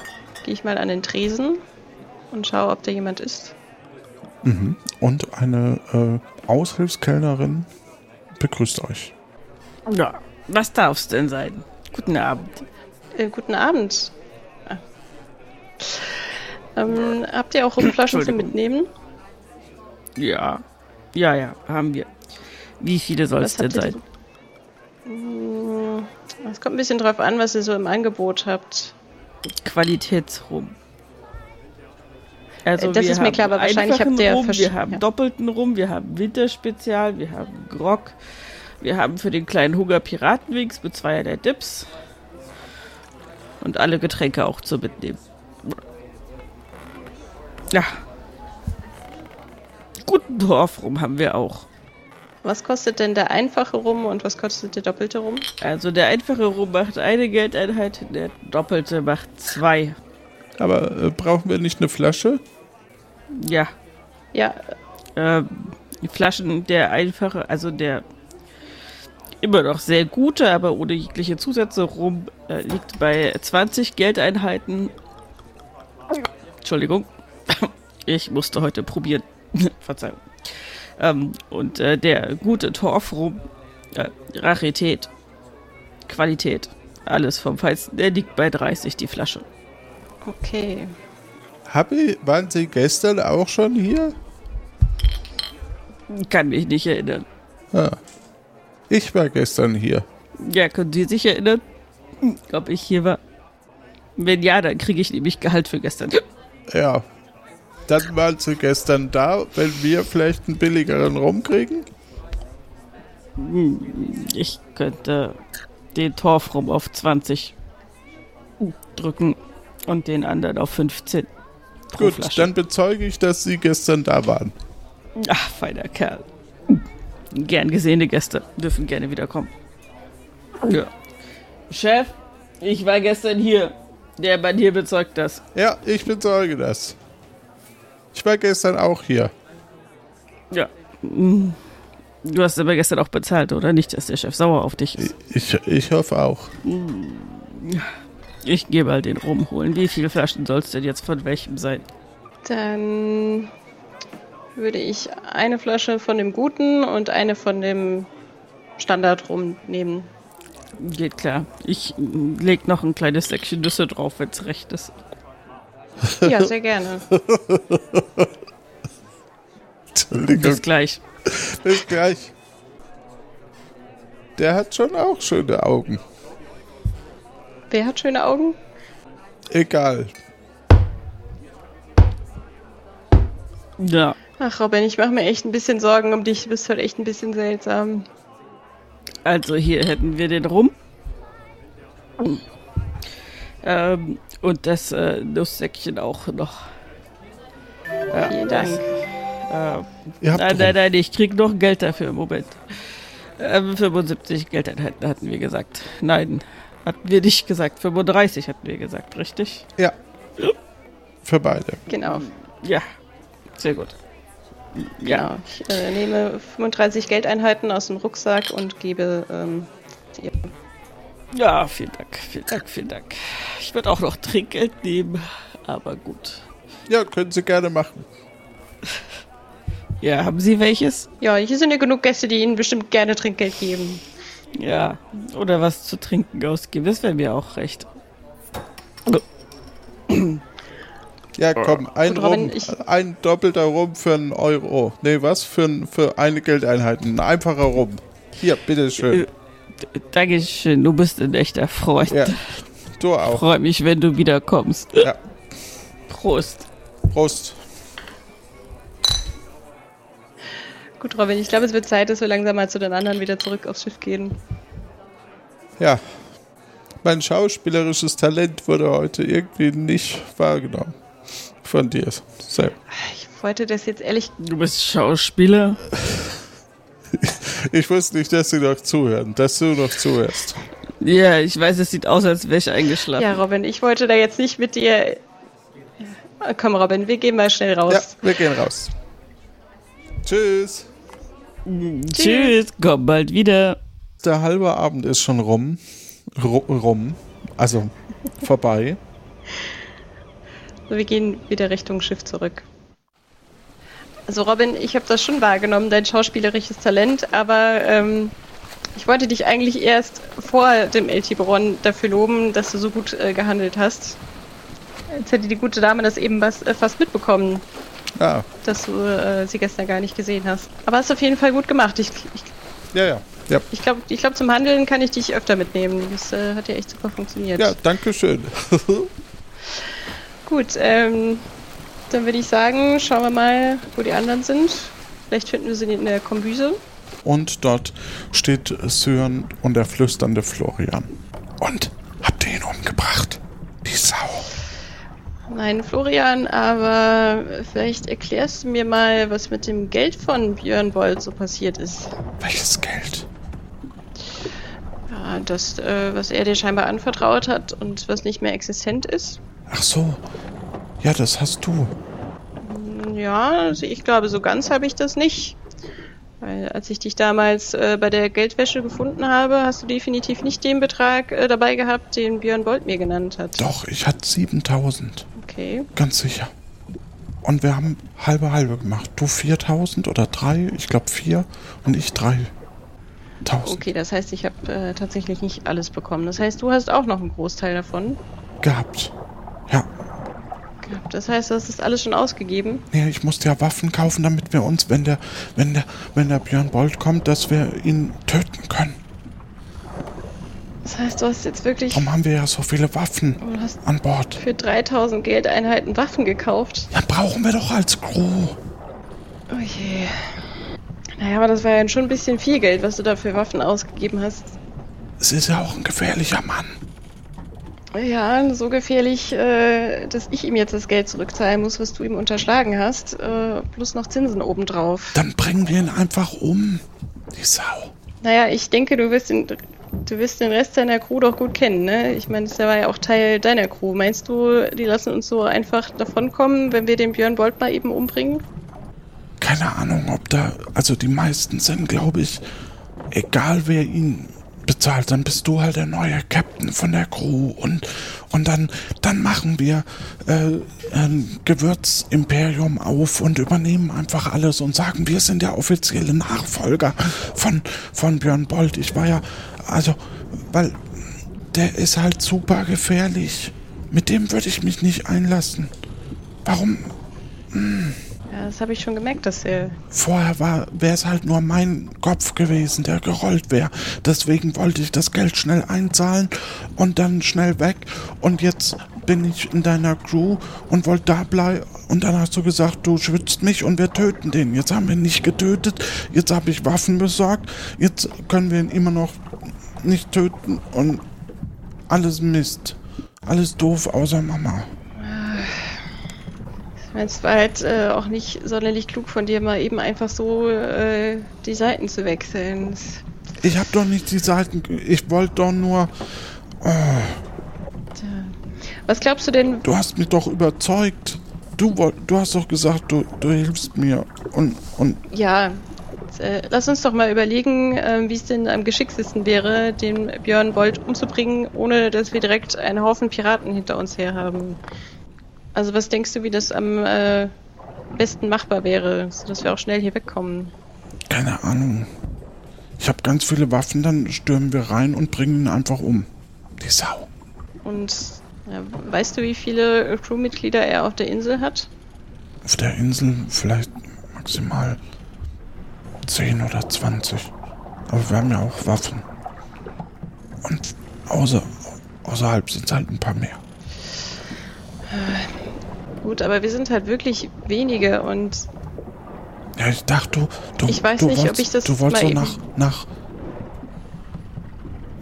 gehe ich mal an den Tresen und schaue, ob da jemand ist. Und eine äh, Aushilfskellnerin begrüßt euch. Ja, was darf's denn sein? Guten Abend. Äh, guten Abend. Ah. Ähm, habt ihr auch Rumflaschen Entschuldigung. Mitnehmen? Ja. Ja, ja, haben wir. Wie viele soll es denn sein? Hm, Es kommt ein bisschen drauf an, was ihr so im Angebot habt. Qualitätsrum. Also das wir ist mir klar, aber wahrscheinlich habt ihr Rum, wir haben ja. doppelten Rum, wir haben Winterspezial, wir haben Grog, wir haben für den kleinen Hunger Piratenwings mit zweierlei Dips und alle Getränke auch zu mitnehmen. Ja. Guten Dorfrum haben wir auch. Was kostet denn der einfache Rum und was kostet der doppelte Rum? Also der einfache Rum macht eine Geldeinheit, der doppelte macht zwei. Aber äh, brauchen wir nicht eine Flasche? Ja, Ja, ähm, die Flaschen, der einfache, also der immer noch sehr gute, aber ohne jegliche Zusätze rum, äh, liegt bei 20 Geldeinheiten. Entschuldigung, ich musste heute probieren. Verzeihung. Ähm, und äh, der gute Torfrum, äh, Rarität, Qualität, alles vom Feinsten, der liegt bei 30 die Flasche. okay. Habi, waren Sie gestern auch schon hier? Kann mich nicht erinnern. Ich war gestern hier. Ja, können Sie sich erinnern, ob ich hier war? Wenn ja, dann kriege ich nämlich Gehalt für gestern. Ja. Dann waren Sie gestern da, wenn wir vielleicht einen billigeren rumkriegen? Ich könnte den Torfrum auf 20 drücken und den anderen auf 15. Pro Gut, Flasche. dann bezeuge ich, dass Sie gestern da waren. Ach, feiner Kerl. Gern gesehene Gäste dürfen gerne wiederkommen. Ja. Chef, ich war gestern hier. Der Mann hier bezeugt das. Ja, ich bezeuge das. Ich war gestern auch hier. Ja. Mm. Du hast aber gestern auch bezahlt, oder? Nicht, dass der Chef sauer auf dich ist. Ich, ich hoffe auch. Ich gehe mal den rumholen. Wie viele Flaschen soll es denn jetzt von welchem sein? Dann würde ich eine Flasche von dem Guten und eine von dem Standard rumnehmen. Geht klar. Ich mm, leg noch ein kleines Säckchen Nüsse drauf, wenn's recht ist. Ja, sehr gerne. Entschuldigung, Bis gleich. bis gleich. Der hat schon auch schöne Augen. Wer hat schöne Augen? Egal. Ja. Ach, Robin, ich mache mir echt ein bisschen Sorgen um dich. Du bist halt echt ein bisschen seltsam. Also hier hätten wir den Rum. Ähm, und das äh, Nusssäckchen auch noch. Ja, Vielen das, Dank. Äh, nein, drum. nein, nein, ich krieg noch Geld dafür im Moment. Ähm, 75 Geldeinheiten hatten wir gesagt. Nein, hatten wir nicht gesagt. 35 hatten wir gesagt, richtig? Ja. Für beide. Genau. Ja, sehr gut. Ja, Genau. Ich äh, nehme 35 Geldeinheiten aus dem Rucksack und gebe ähm. Ja, vielen Dank, vielen Dank, vielen Dank. Ich würde auch noch Trinkgeld nehmen, aber gut. Ja, können Sie gerne machen. Ja, haben Sie welches? Ja, hier sind ja genug Gäste, die Ihnen bestimmt gerne Trinkgeld geben. Ja, oder was zu trinken ausgeben, das wäre mir auch recht. Ja, komm, ein Gut, Robin, Rum, ich- ein doppelter Rum für einen Euro. Nee, was? Für, ein- für eine Geldeinheit. Ein einfacher Rum. Hier, bitteschön. Dankeschön, du bist ein echter Freund. Ja, du auch. Freue mich, wenn du wiederkommst. Ja, Prost. Prost. Gut, Robin, ich glaube, es wird Zeit, dass wir langsam mal zu den anderen wieder zurück aufs Schiff gehen. Ja. mein schauspielerisches Talent wurde heute irgendwie nicht wahrgenommen. Von dir, Sam. Ich wollte das jetzt ehrlich. Du bist Schauspieler? Ich wusste nicht, dass sie noch zuhören, dass du noch zuhörst. Ja, ich weiß, es sieht aus, als wäre ich eingeschlafen. Ja, Robin, ich wollte da jetzt nicht mit dir. Komm, Robin, wir gehen mal schnell raus. Ja, wir gehen raus. Tschüss. Tschüss, komm bald wieder. Der halbe Abend ist schon rum. Ru rum. Also vorbei. Wir gehen wieder Richtung Schiff zurück. Also Robin, ich habe das schon wahrgenommen, dein schauspielerisches Talent, aber ähm, ich wollte dich eigentlich erst vor dem El Tiburon dafür loben, dass du so gut äh, gehandelt hast. Jetzt hätte die gute Dame das eben was, äh, fast mitbekommen, Ja, dass du äh, sie gestern gar nicht gesehen hast. Aber hast auf jeden Fall gut gemacht. Ich, ich, ja, ja. Ja, ich glaube, ich glaub, zum Handeln kann ich dich öfter mitnehmen. Das äh, hat ja echt super funktioniert. ja danke schön. Gut, ähm, dann würde ich sagen, schauen wir mal, wo die anderen sind. Vielleicht finden wir sie in der Kombüse. Und dort steht Sören und der flüsternde Florian. Und habt ihr ihn umgebracht? Die Sau. Nein, Florian, aber vielleicht erklärst du mir mal, was mit dem Geld von Björn Bold so passiert ist. Welches Geld? Ja, das, äh, was er dir scheinbar anvertraut hat und was nicht mehr existent ist. Ach so. Ja, das hast du. Ja, also ich glaube, so ganz habe ich das nicht. Weil als ich dich damals äh, bei der Geldwäsche gefunden habe, hast du definitiv nicht den Betrag äh, dabei gehabt, den Björn Bold mir genannt hat. Doch, ich hatte 7000. Okay. Ganz sicher. Und wir haben halbe halbe gemacht. Du 4000 oder drei? Ich glaube vier. Und ich 3000. Okay, das heißt, ich habe äh, tatsächlich nicht alles bekommen. Das heißt, du hast auch noch einen Großteil davon. Gehabt. Ja. Gehabt. Das heißt, du hast das alles schon ausgegeben. Nee, ich musste ja Waffen kaufen, damit wir uns, wenn der, wenn der, wenn der Björn Bold kommt, dass wir ihn töten können. Das heißt, du hast jetzt wirklich Darum haben wir ja so viele Waffen du hast an Bord. für 3000 Geldeinheiten Waffen gekauft. Ja, brauchen wir doch als Crew. Oh je. Naja, aber das war ja schon ein bisschen viel Geld, was du da für Waffen ausgegeben hast. Es ist ja auch ein gefährlicher Mann. Ja, so gefährlich, äh, dass ich ihm jetzt das Geld zurückzahlen muss, was du ihm unterschlagen hast, äh, plus noch Zinsen obendrauf. Dann bringen wir ihn einfach um. Die Sau. Naja, ich denke, du wirst den, du wirst den Rest deiner Crew doch gut kennen, ne? Ich meine, das war ja auch Teil deiner Crew. Meinst du, die lassen uns so einfach davonkommen, wenn wir den Björn Bolt mal eben umbringen? Keine Ahnung, ob da. Also die meisten sind, glaube ich, egal wer ihn bezahlt, dann bist du halt der neue Captain von der Crew und und dann dann machen wir äh, ein Gewürzimperium auf und übernehmen einfach alles und sagen, wir sind der offizielle Nachfolger von von Björn Bolt. Ich war ja also, weil der ist halt super gefährlich. Mit dem würde ich mich nicht einlassen. Warum? Ja, das habe ich schon gemerkt, dass er. Vorher war, wäre es halt nur mein Kopf gewesen, der gerollt wäre. Deswegen wollte ich das Geld schnell einzahlen und dann schnell weg. Und jetzt bin ich in deiner Crew und wollte da bleiben. Und dann hast du gesagt, du schützt mich und wir töten den. Jetzt haben wir ihn nicht getötet. Jetzt habe ich Waffen besorgt. Jetzt können wir ihn immer noch nicht töten. Und alles Mist. Alles doof außer Mama. Es war halt äh, auch nicht sonderlich klug von dir, mal eben einfach so äh, die Seiten zu wechseln. Ich habe doch nicht die Seiten. Ich wollte doch nur. Oh. Was glaubst du denn, du hast mich doch überzeugt. Du, du hast doch gesagt, du, du hilfst mir. Und, und Ja, äh, lass uns doch mal überlegen, ähm, wie es denn am geschicktesten wäre, den Björn Bolt umzubringen, ohne dass wir direkt einen Haufen Piraten hinter uns her haben. Also was denkst du, wie das am äh, besten machbar wäre, sodass wir auch schnell hier wegkommen? keine Ahnung. Ich habe ganz viele Waffen, dann stürmen wir rein und bringen ihn einfach um. Die Sau. Und ja, weißt du, wie viele Crewmitglieder er auf der Insel hat? Auf der Insel vielleicht maximal 10 oder 20. Aber wir haben ja auch Waffen. Und außer, außerhalb sind es halt ein paar mehr. Gut, aber wir sind halt wirklich wenige und Ja, ich dachte, du, du, Ich weiß du nicht, ob wolltest, ich das du wolltest mal so nach, nach,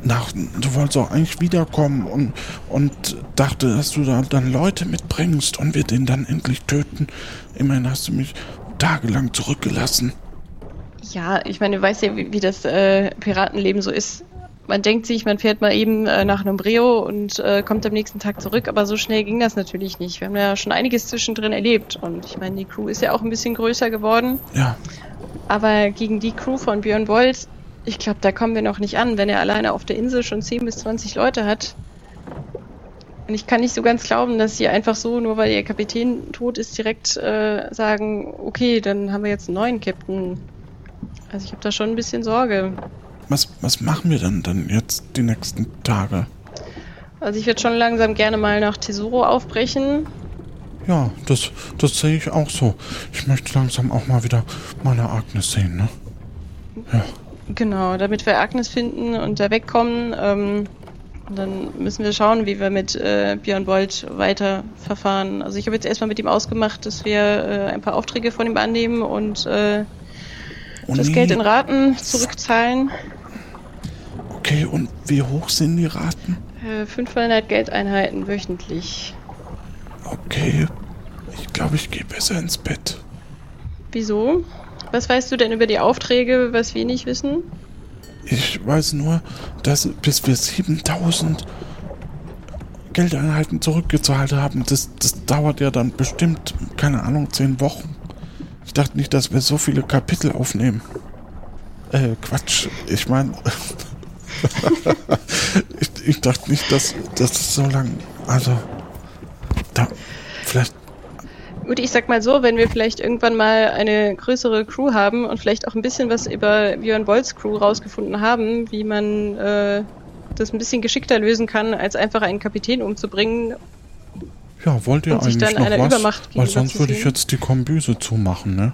nach, du wolltest auch eigentlich wiederkommen und, und dachte, dass du da dann Leute mitbringst und wir den dann endlich töten. Immerhin hast du mich tagelang zurückgelassen. Ja, ich meine, du weißt ja, wie, wie das äh, Piratenleben so ist. Man denkt sich, man fährt mal eben äh, nach Nombreo und äh, kommt am nächsten Tag zurück, aber so schnell ging das natürlich nicht. Wir haben ja schon einiges zwischendrin erlebt und ich meine, die Crew ist ja auch ein bisschen größer geworden. Ja, Aber gegen die Crew von Björn Bolt, ich glaube, da kommen wir noch nicht an, wenn er alleine auf der Insel schon 10 bis 20 Leute hat. Und ich kann nicht so ganz glauben, dass sie einfach so, nur weil ihr Kapitän tot ist, direkt äh, sagen, okay, dann haben wir jetzt einen neuen Captain. Also ich habe da schon ein bisschen Sorge. Was, was machen wir dann dann jetzt die nächsten Tage? Also ich würde schon langsam gerne mal nach Tesoro aufbrechen. Ja, das, das sehe ich auch so. Ich möchte langsam auch mal wieder meine Agnes sehen, ne? Ja, Genau, damit wir Agnes finden und da wegkommen. Ähm, dann müssen wir schauen, wie wir mit äh, Björn Bolt weiter verfahren. Also ich habe jetzt erstmal mit ihm ausgemacht, dass wir äh, ein paar Aufträge von ihm annehmen und äh, Oh das. Geld in Raten zurückzahlen. Okay, und wie hoch sind die Raten? Äh, 500 Geldeinheiten wöchentlich. Okay, ich glaube, ich gehe besser ins Bett. Wieso? Was weißt du denn über die Aufträge, was wir nicht wissen? Ich weiß nur, dass bis wir 7000 Geldeinheiten zurückgezahlt haben, das, das dauert ja dann bestimmt, keine Ahnung, 10 Wochen. Ich dachte nicht, dass wir so viele Kapitel aufnehmen. Äh, Quatsch. Ich meine, ich, ich dachte nicht, dass dass das so lang. Also, da, vielleicht, Gut, ich sag mal so, wenn wir vielleicht irgendwann mal eine größere Crew haben und vielleicht auch ein bisschen was über Björn Bolts Crew rausgefunden haben, wie man äh, das ein bisschen geschickter lösen kann, als einfach einen Kapitän umzubringen. ja, wollt ihr Und sich eigentlich dann noch einer was? Weil sonst würde ich jetzt die Kombüse zumachen, ne?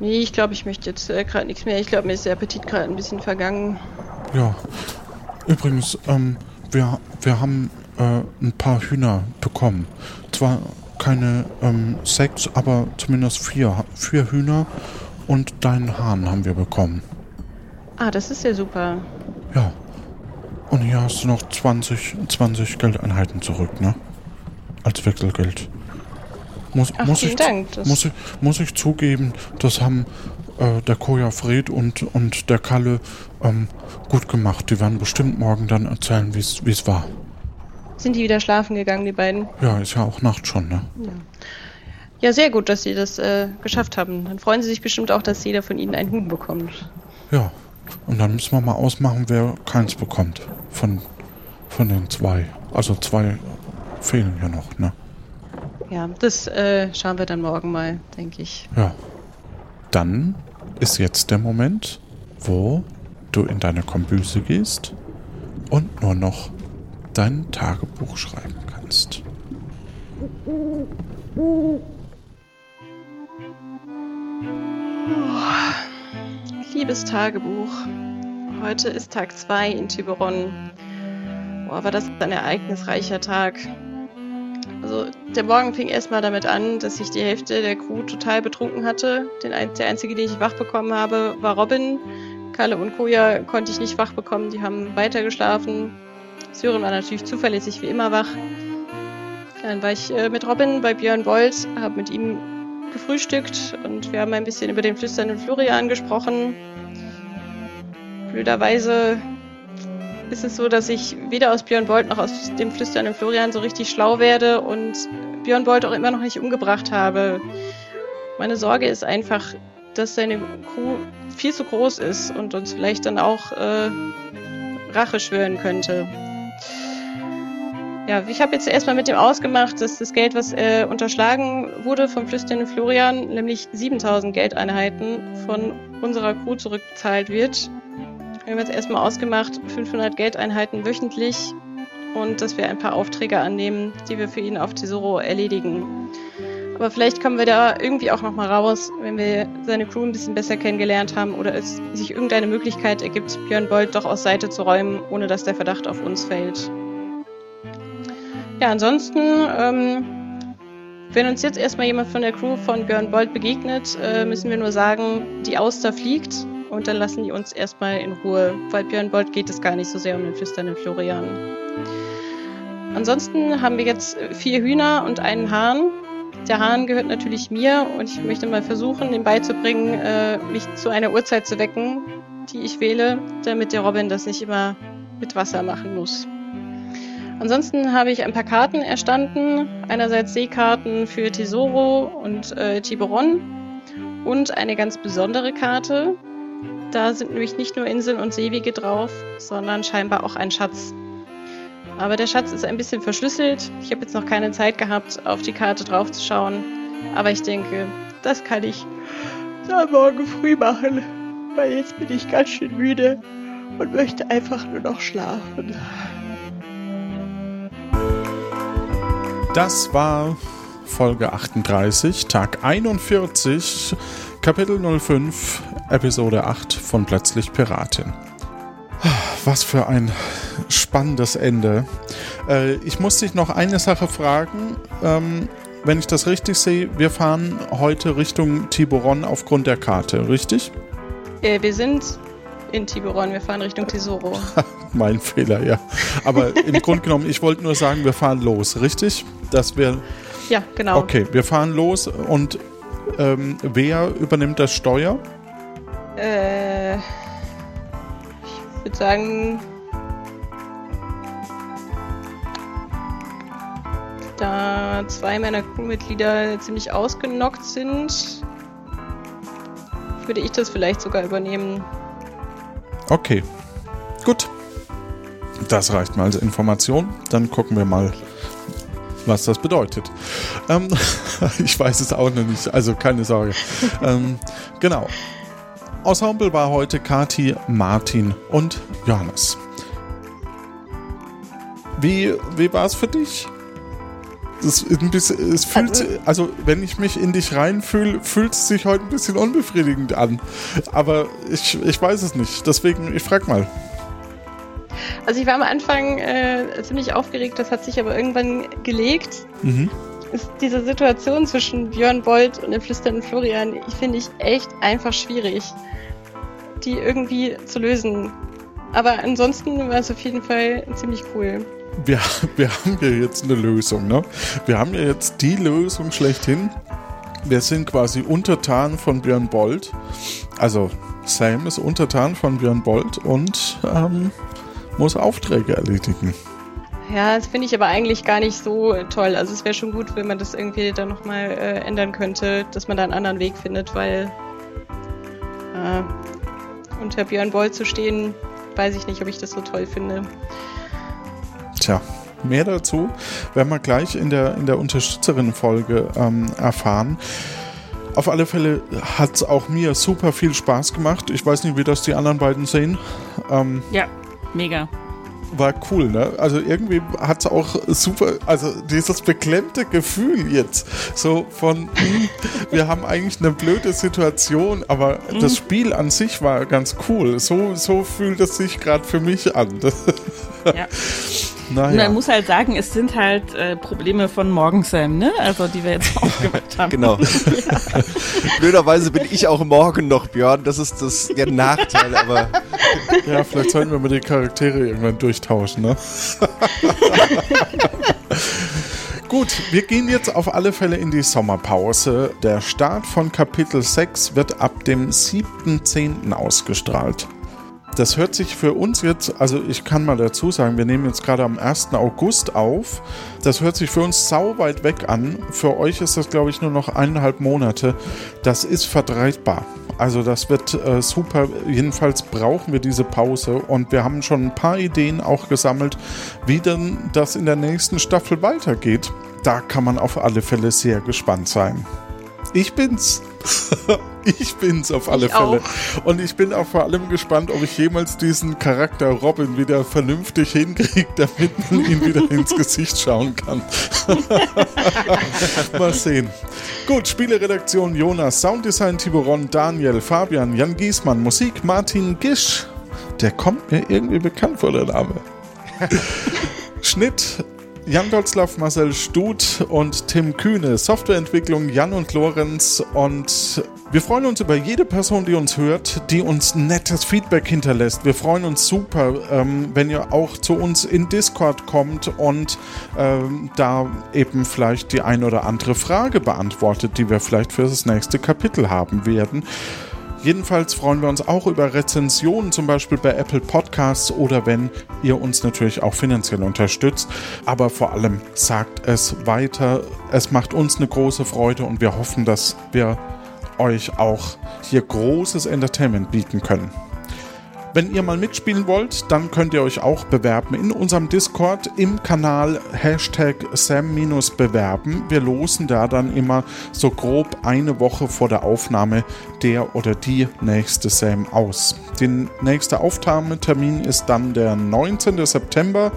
Nee, ich glaube, ich möchte jetzt äh, gerade nichts mehr. Ich glaube, mir ist der Appetit gerade ein bisschen vergangen. Ja. Übrigens, ähm, wir, wir haben äh, ein paar Hühner bekommen. Zwar keine ähm, sechs, aber zumindest vier. Vier Hühner und deinen Hahn haben wir bekommen. Ah, das ist ja super. Ja. Und hier hast du noch 20, 20 Geldeinheiten zurück, ne? Als Wechselgeld. Muss, Ach, muss, ich, Dank. Muss, ich, muss ich zugeben, das haben äh, der Koja Fred und, und der Kalle ähm, gut gemacht. Die werden bestimmt morgen dann erzählen, wie es war. Sind die wieder schlafen gegangen, die beiden? Ja, ist ja auch Nacht schon, ne? Ja, sehr gut, dass sie das äh, geschafft haben. Dann freuen sie sich bestimmt auch, dass jeder von ihnen einen Huhn bekommt. Ja. Und dann müssen wir mal ausmachen, wer keins bekommt. Von, von den zwei. Also zwei fehlen ja noch, ne? Ja, das äh, schauen wir dann morgen mal, denke ich. Ja. Dann ist jetzt der Moment, wo du in deine Kombüse gehst und nur noch dein Tagebuch schreiben kannst. Liebes Tagebuch, heute ist Tag 2 in Tiburon. Boah, war das ein ereignisreicher Tag. Also, der Morgen fing erstmal damit an, dass ich die Hälfte der Crew total betrunken hatte. Den, der einzige, den ich wach bekommen habe, war Robin. Kalle und Koja konnte ich nicht wach bekommen, die haben weiter geschlafen. Sören war natürlich zuverlässig wie immer wach. Dann war ich äh, mit Robin bei Björn Bolt, habe mit ihm gefrühstückt und wir haben ein bisschen über den flüsternden Florian gesprochen. Blöderweise ist es so, dass ich weder aus Björn Bolt noch aus dem flüsternden Florian so richtig schlau werde und Björn Bolt auch immer noch nicht umgebracht habe. Meine Sorge ist einfach, dass seine Crew viel zu groß ist und uns vielleicht dann auch äh, Rache schwören könnte. Ja, ich habe jetzt erstmal mit dem ausgemacht, dass das Geld, was äh, unterschlagen wurde vom flüsternden Florian, nämlich 7000 Geldeinheiten von unserer Crew zurückbezahlt wird. Wir haben jetzt erstmal ausgemacht, 500 Geldeinheiten wöchentlich und dass wir ein paar Aufträge annehmen, die wir für ihn auf Tesoro erledigen. Aber vielleicht kommen wir da irgendwie auch nochmal raus, wenn wir seine Crew ein bisschen besser kennengelernt haben oder es sich irgendeine Möglichkeit ergibt, Björn Bolt doch aus Seite zu räumen, ohne dass der Verdacht auf uns fällt. Ja, ansonsten, ähm, wenn uns jetzt erstmal jemand von der Crew von Björn Bolt begegnet, äh, müssen wir nur sagen, die Auster fliegt und dann lassen die uns erstmal in Ruhe, weil Björn Bolt geht es gar nicht so sehr um den flüsternden Florian. Ansonsten haben wir jetzt vier Hühner und einen Hahn. Der Hahn gehört natürlich mir und ich möchte mal versuchen, ihm beizubringen, äh, mich zu einer Uhrzeit zu wecken, die ich wähle, damit der Robin das nicht immer mit Wasser machen muss. Ansonsten habe ich ein paar Karten erstanden. Einerseits Seekarten für Tesoro und äh, Tiburon und eine ganz besondere Karte. Da sind nämlich nicht nur Inseln und Seewege drauf, sondern scheinbar auch ein Schatz. Aber der Schatz ist ein bisschen verschlüsselt. Ich habe jetzt noch keine Zeit gehabt, auf die Karte draufzuschauen. Aber ich denke, das kann ich dann morgen früh machen. Weil jetzt bin ich ganz schön müde und möchte einfach nur noch schlafen. Das war Folge 38, Tag 41, Kapitel 05, Episode 8 von Plötzlich Piratin. Was für ein spannendes Ende. Äh, ich muss dich noch eine Sache fragen. Ähm, wenn ich das richtig sehe, wir fahren heute Richtung Tiburon aufgrund der Karte, richtig? Äh, wir sind in Tiburon, wir fahren Richtung Tesoro. mein Fehler, ja. Aber im Grunde genommen, ich wollte nur sagen, wir fahren los, richtig? Das wäre. Ja, genau. Okay, wir fahren los und ähm, wer übernimmt das Steuer? Äh, ich würde sagen, da zwei meiner Crewmitglieder ziemlich ausgenockt sind, würde ich das vielleicht sogar übernehmen. Okay, gut. Das reicht mal als Information. Dann gucken wir mal, was das bedeutet. Ähm, ich weiß es auch noch nicht, also keine Sorge. ähm, genau. Ensemble war heute Kati, Martin und Johannes. Wie, wie war es für dich? Es, bisschen, es fühlt, also, also, wenn ich mich in dich reinfühle, fühlt es sich heute ein bisschen unbefriedigend an. Aber ich, ich weiß es nicht. Deswegen, ich frag mal. Also ich war am Anfang äh, ziemlich aufgeregt, das hat sich aber irgendwann gelegt. Mhm. Ist diese Situation zwischen Björn Bolt und dem flüsternden Florian, ich finde ich echt einfach schwierig, die irgendwie zu lösen. Aber ansonsten war es auf jeden Fall ziemlich cool. Wir, wir haben ja jetzt eine Lösung, ne? Wir haben ja jetzt die Lösung schlechthin. Wir sind quasi untertan von Björn Bolt. Also Sam ist untertan von Björn Bolt und ähm, muss Aufträge erledigen. Ja, das finde ich aber eigentlich gar nicht so toll. Also es wäre schon gut, wenn man das irgendwie dann nochmal äh, ändern könnte, dass man da einen anderen Weg findet, weil äh, unter Björn Boll zu stehen, weiß ich nicht, ob ich das so toll finde. Tja, mehr dazu werden wir gleich in der, in der Unterstützerinnen-Folge ähm, erfahren. Auf alle Fälle hat es auch mir super viel Spaß gemacht. Ich weiß nicht, wie das die anderen beiden sehen. Ähm, ja, Mega. War cool, ne? Also irgendwie hat es auch super, also dieses beklemmte Gefühl jetzt, so von, wir haben eigentlich eine blöde Situation, aber mhm. das Spiel an sich war ganz cool. So, so fühlt es sich gerade für mich an. ja. Naja. Man muss halt sagen, es sind halt äh, Probleme von Morgensam, ne? Also die wir jetzt aufgemacht haben. Genau. ja. Blöderweise bin ich auch morgen noch Björn. Das ist das der Nachteil, aber. Ja, vielleicht sollten wir mal die Charaktere irgendwann durchtauschen, ne? Gut, wir gehen jetzt auf alle Fälle in die Sommerpause. Der Start von Kapitel 6 wird ab dem 7.10. ausgestrahlt. Das hört sich für uns jetzt, also ich kann mal dazu sagen, wir nehmen jetzt gerade am 1. August auf. Das hört sich für uns sau weit weg an. Für euch ist das, glaube ich, nur noch eineinhalb Monate. Das ist verdreitbar. Also das wird äh, super. Jedenfalls brauchen wir diese Pause und wir haben schon ein paar Ideen auch gesammelt, wie denn das in der nächsten Staffel weitergeht. Da kann man auf alle Fälle sehr gespannt sein. Ich bin's. ich bin's auf alle ich Fälle. Auch. Und ich bin auch vor allem gespannt, ob ich jemals diesen Charakter Robin wieder vernünftig hinkriege, damit man ihn wieder ins Gesicht schauen kann. Mal sehen. Gut, Spieleredaktion Jonas, Sounddesign Tiburon, Daniel, Fabian, Jan Giesmann, Musik Martin Gisch. Der kommt mir irgendwie bekannt vor, der Name. Schnitt Jan Dolzlaff, Marcel Stut und Tim Kühne. Softwareentwicklung Jan und Lorenz und Wir freuen uns über jede Person, die uns hört, die uns nettes Feedback hinterlässt. Wir freuen uns super, ähm, wenn ihr auch zu uns in Discord kommt und ähm, da eben vielleicht die ein oder andere Frage beantwortet, die wir vielleicht für das nächste Kapitel haben werden. Jedenfalls freuen wir uns auch über Rezensionen, zum Beispiel bei Apple Podcasts oder wenn ihr uns natürlich auch finanziell unterstützt. Aber vor allem sagt es weiter. Es macht uns eine große Freude und wir hoffen, dass wir euch auch hier großes Entertainment bieten können. Wenn ihr mal mitspielen wollt, dann könnt ihr euch auch bewerben in unserem Discord im Kanal Hashtag Sam-bewerben. Wir losen da dann immer so grob eine Woche vor der Aufnahme der oder die nächste Sam aus. Der nächste Aufnahmetermin ist dann der 19. September.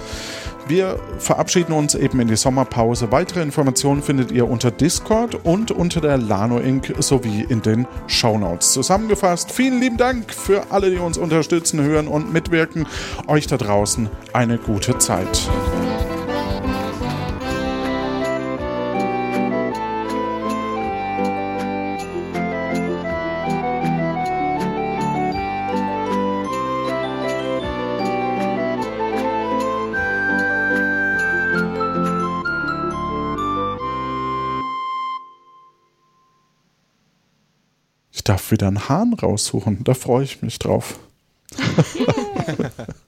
Wir verabschieden uns eben in die Sommerpause. Weitere Informationen findet ihr unter Discord und unter der Lano Inc. sowie in den Shownotes. Zusammengefasst, vielen lieben Dank für alle, die uns unterstützen, hören und mitwirken. Euch da draußen eine gute Zeit. Darf wieder einen Hahn raussuchen. Da freue ich mich drauf.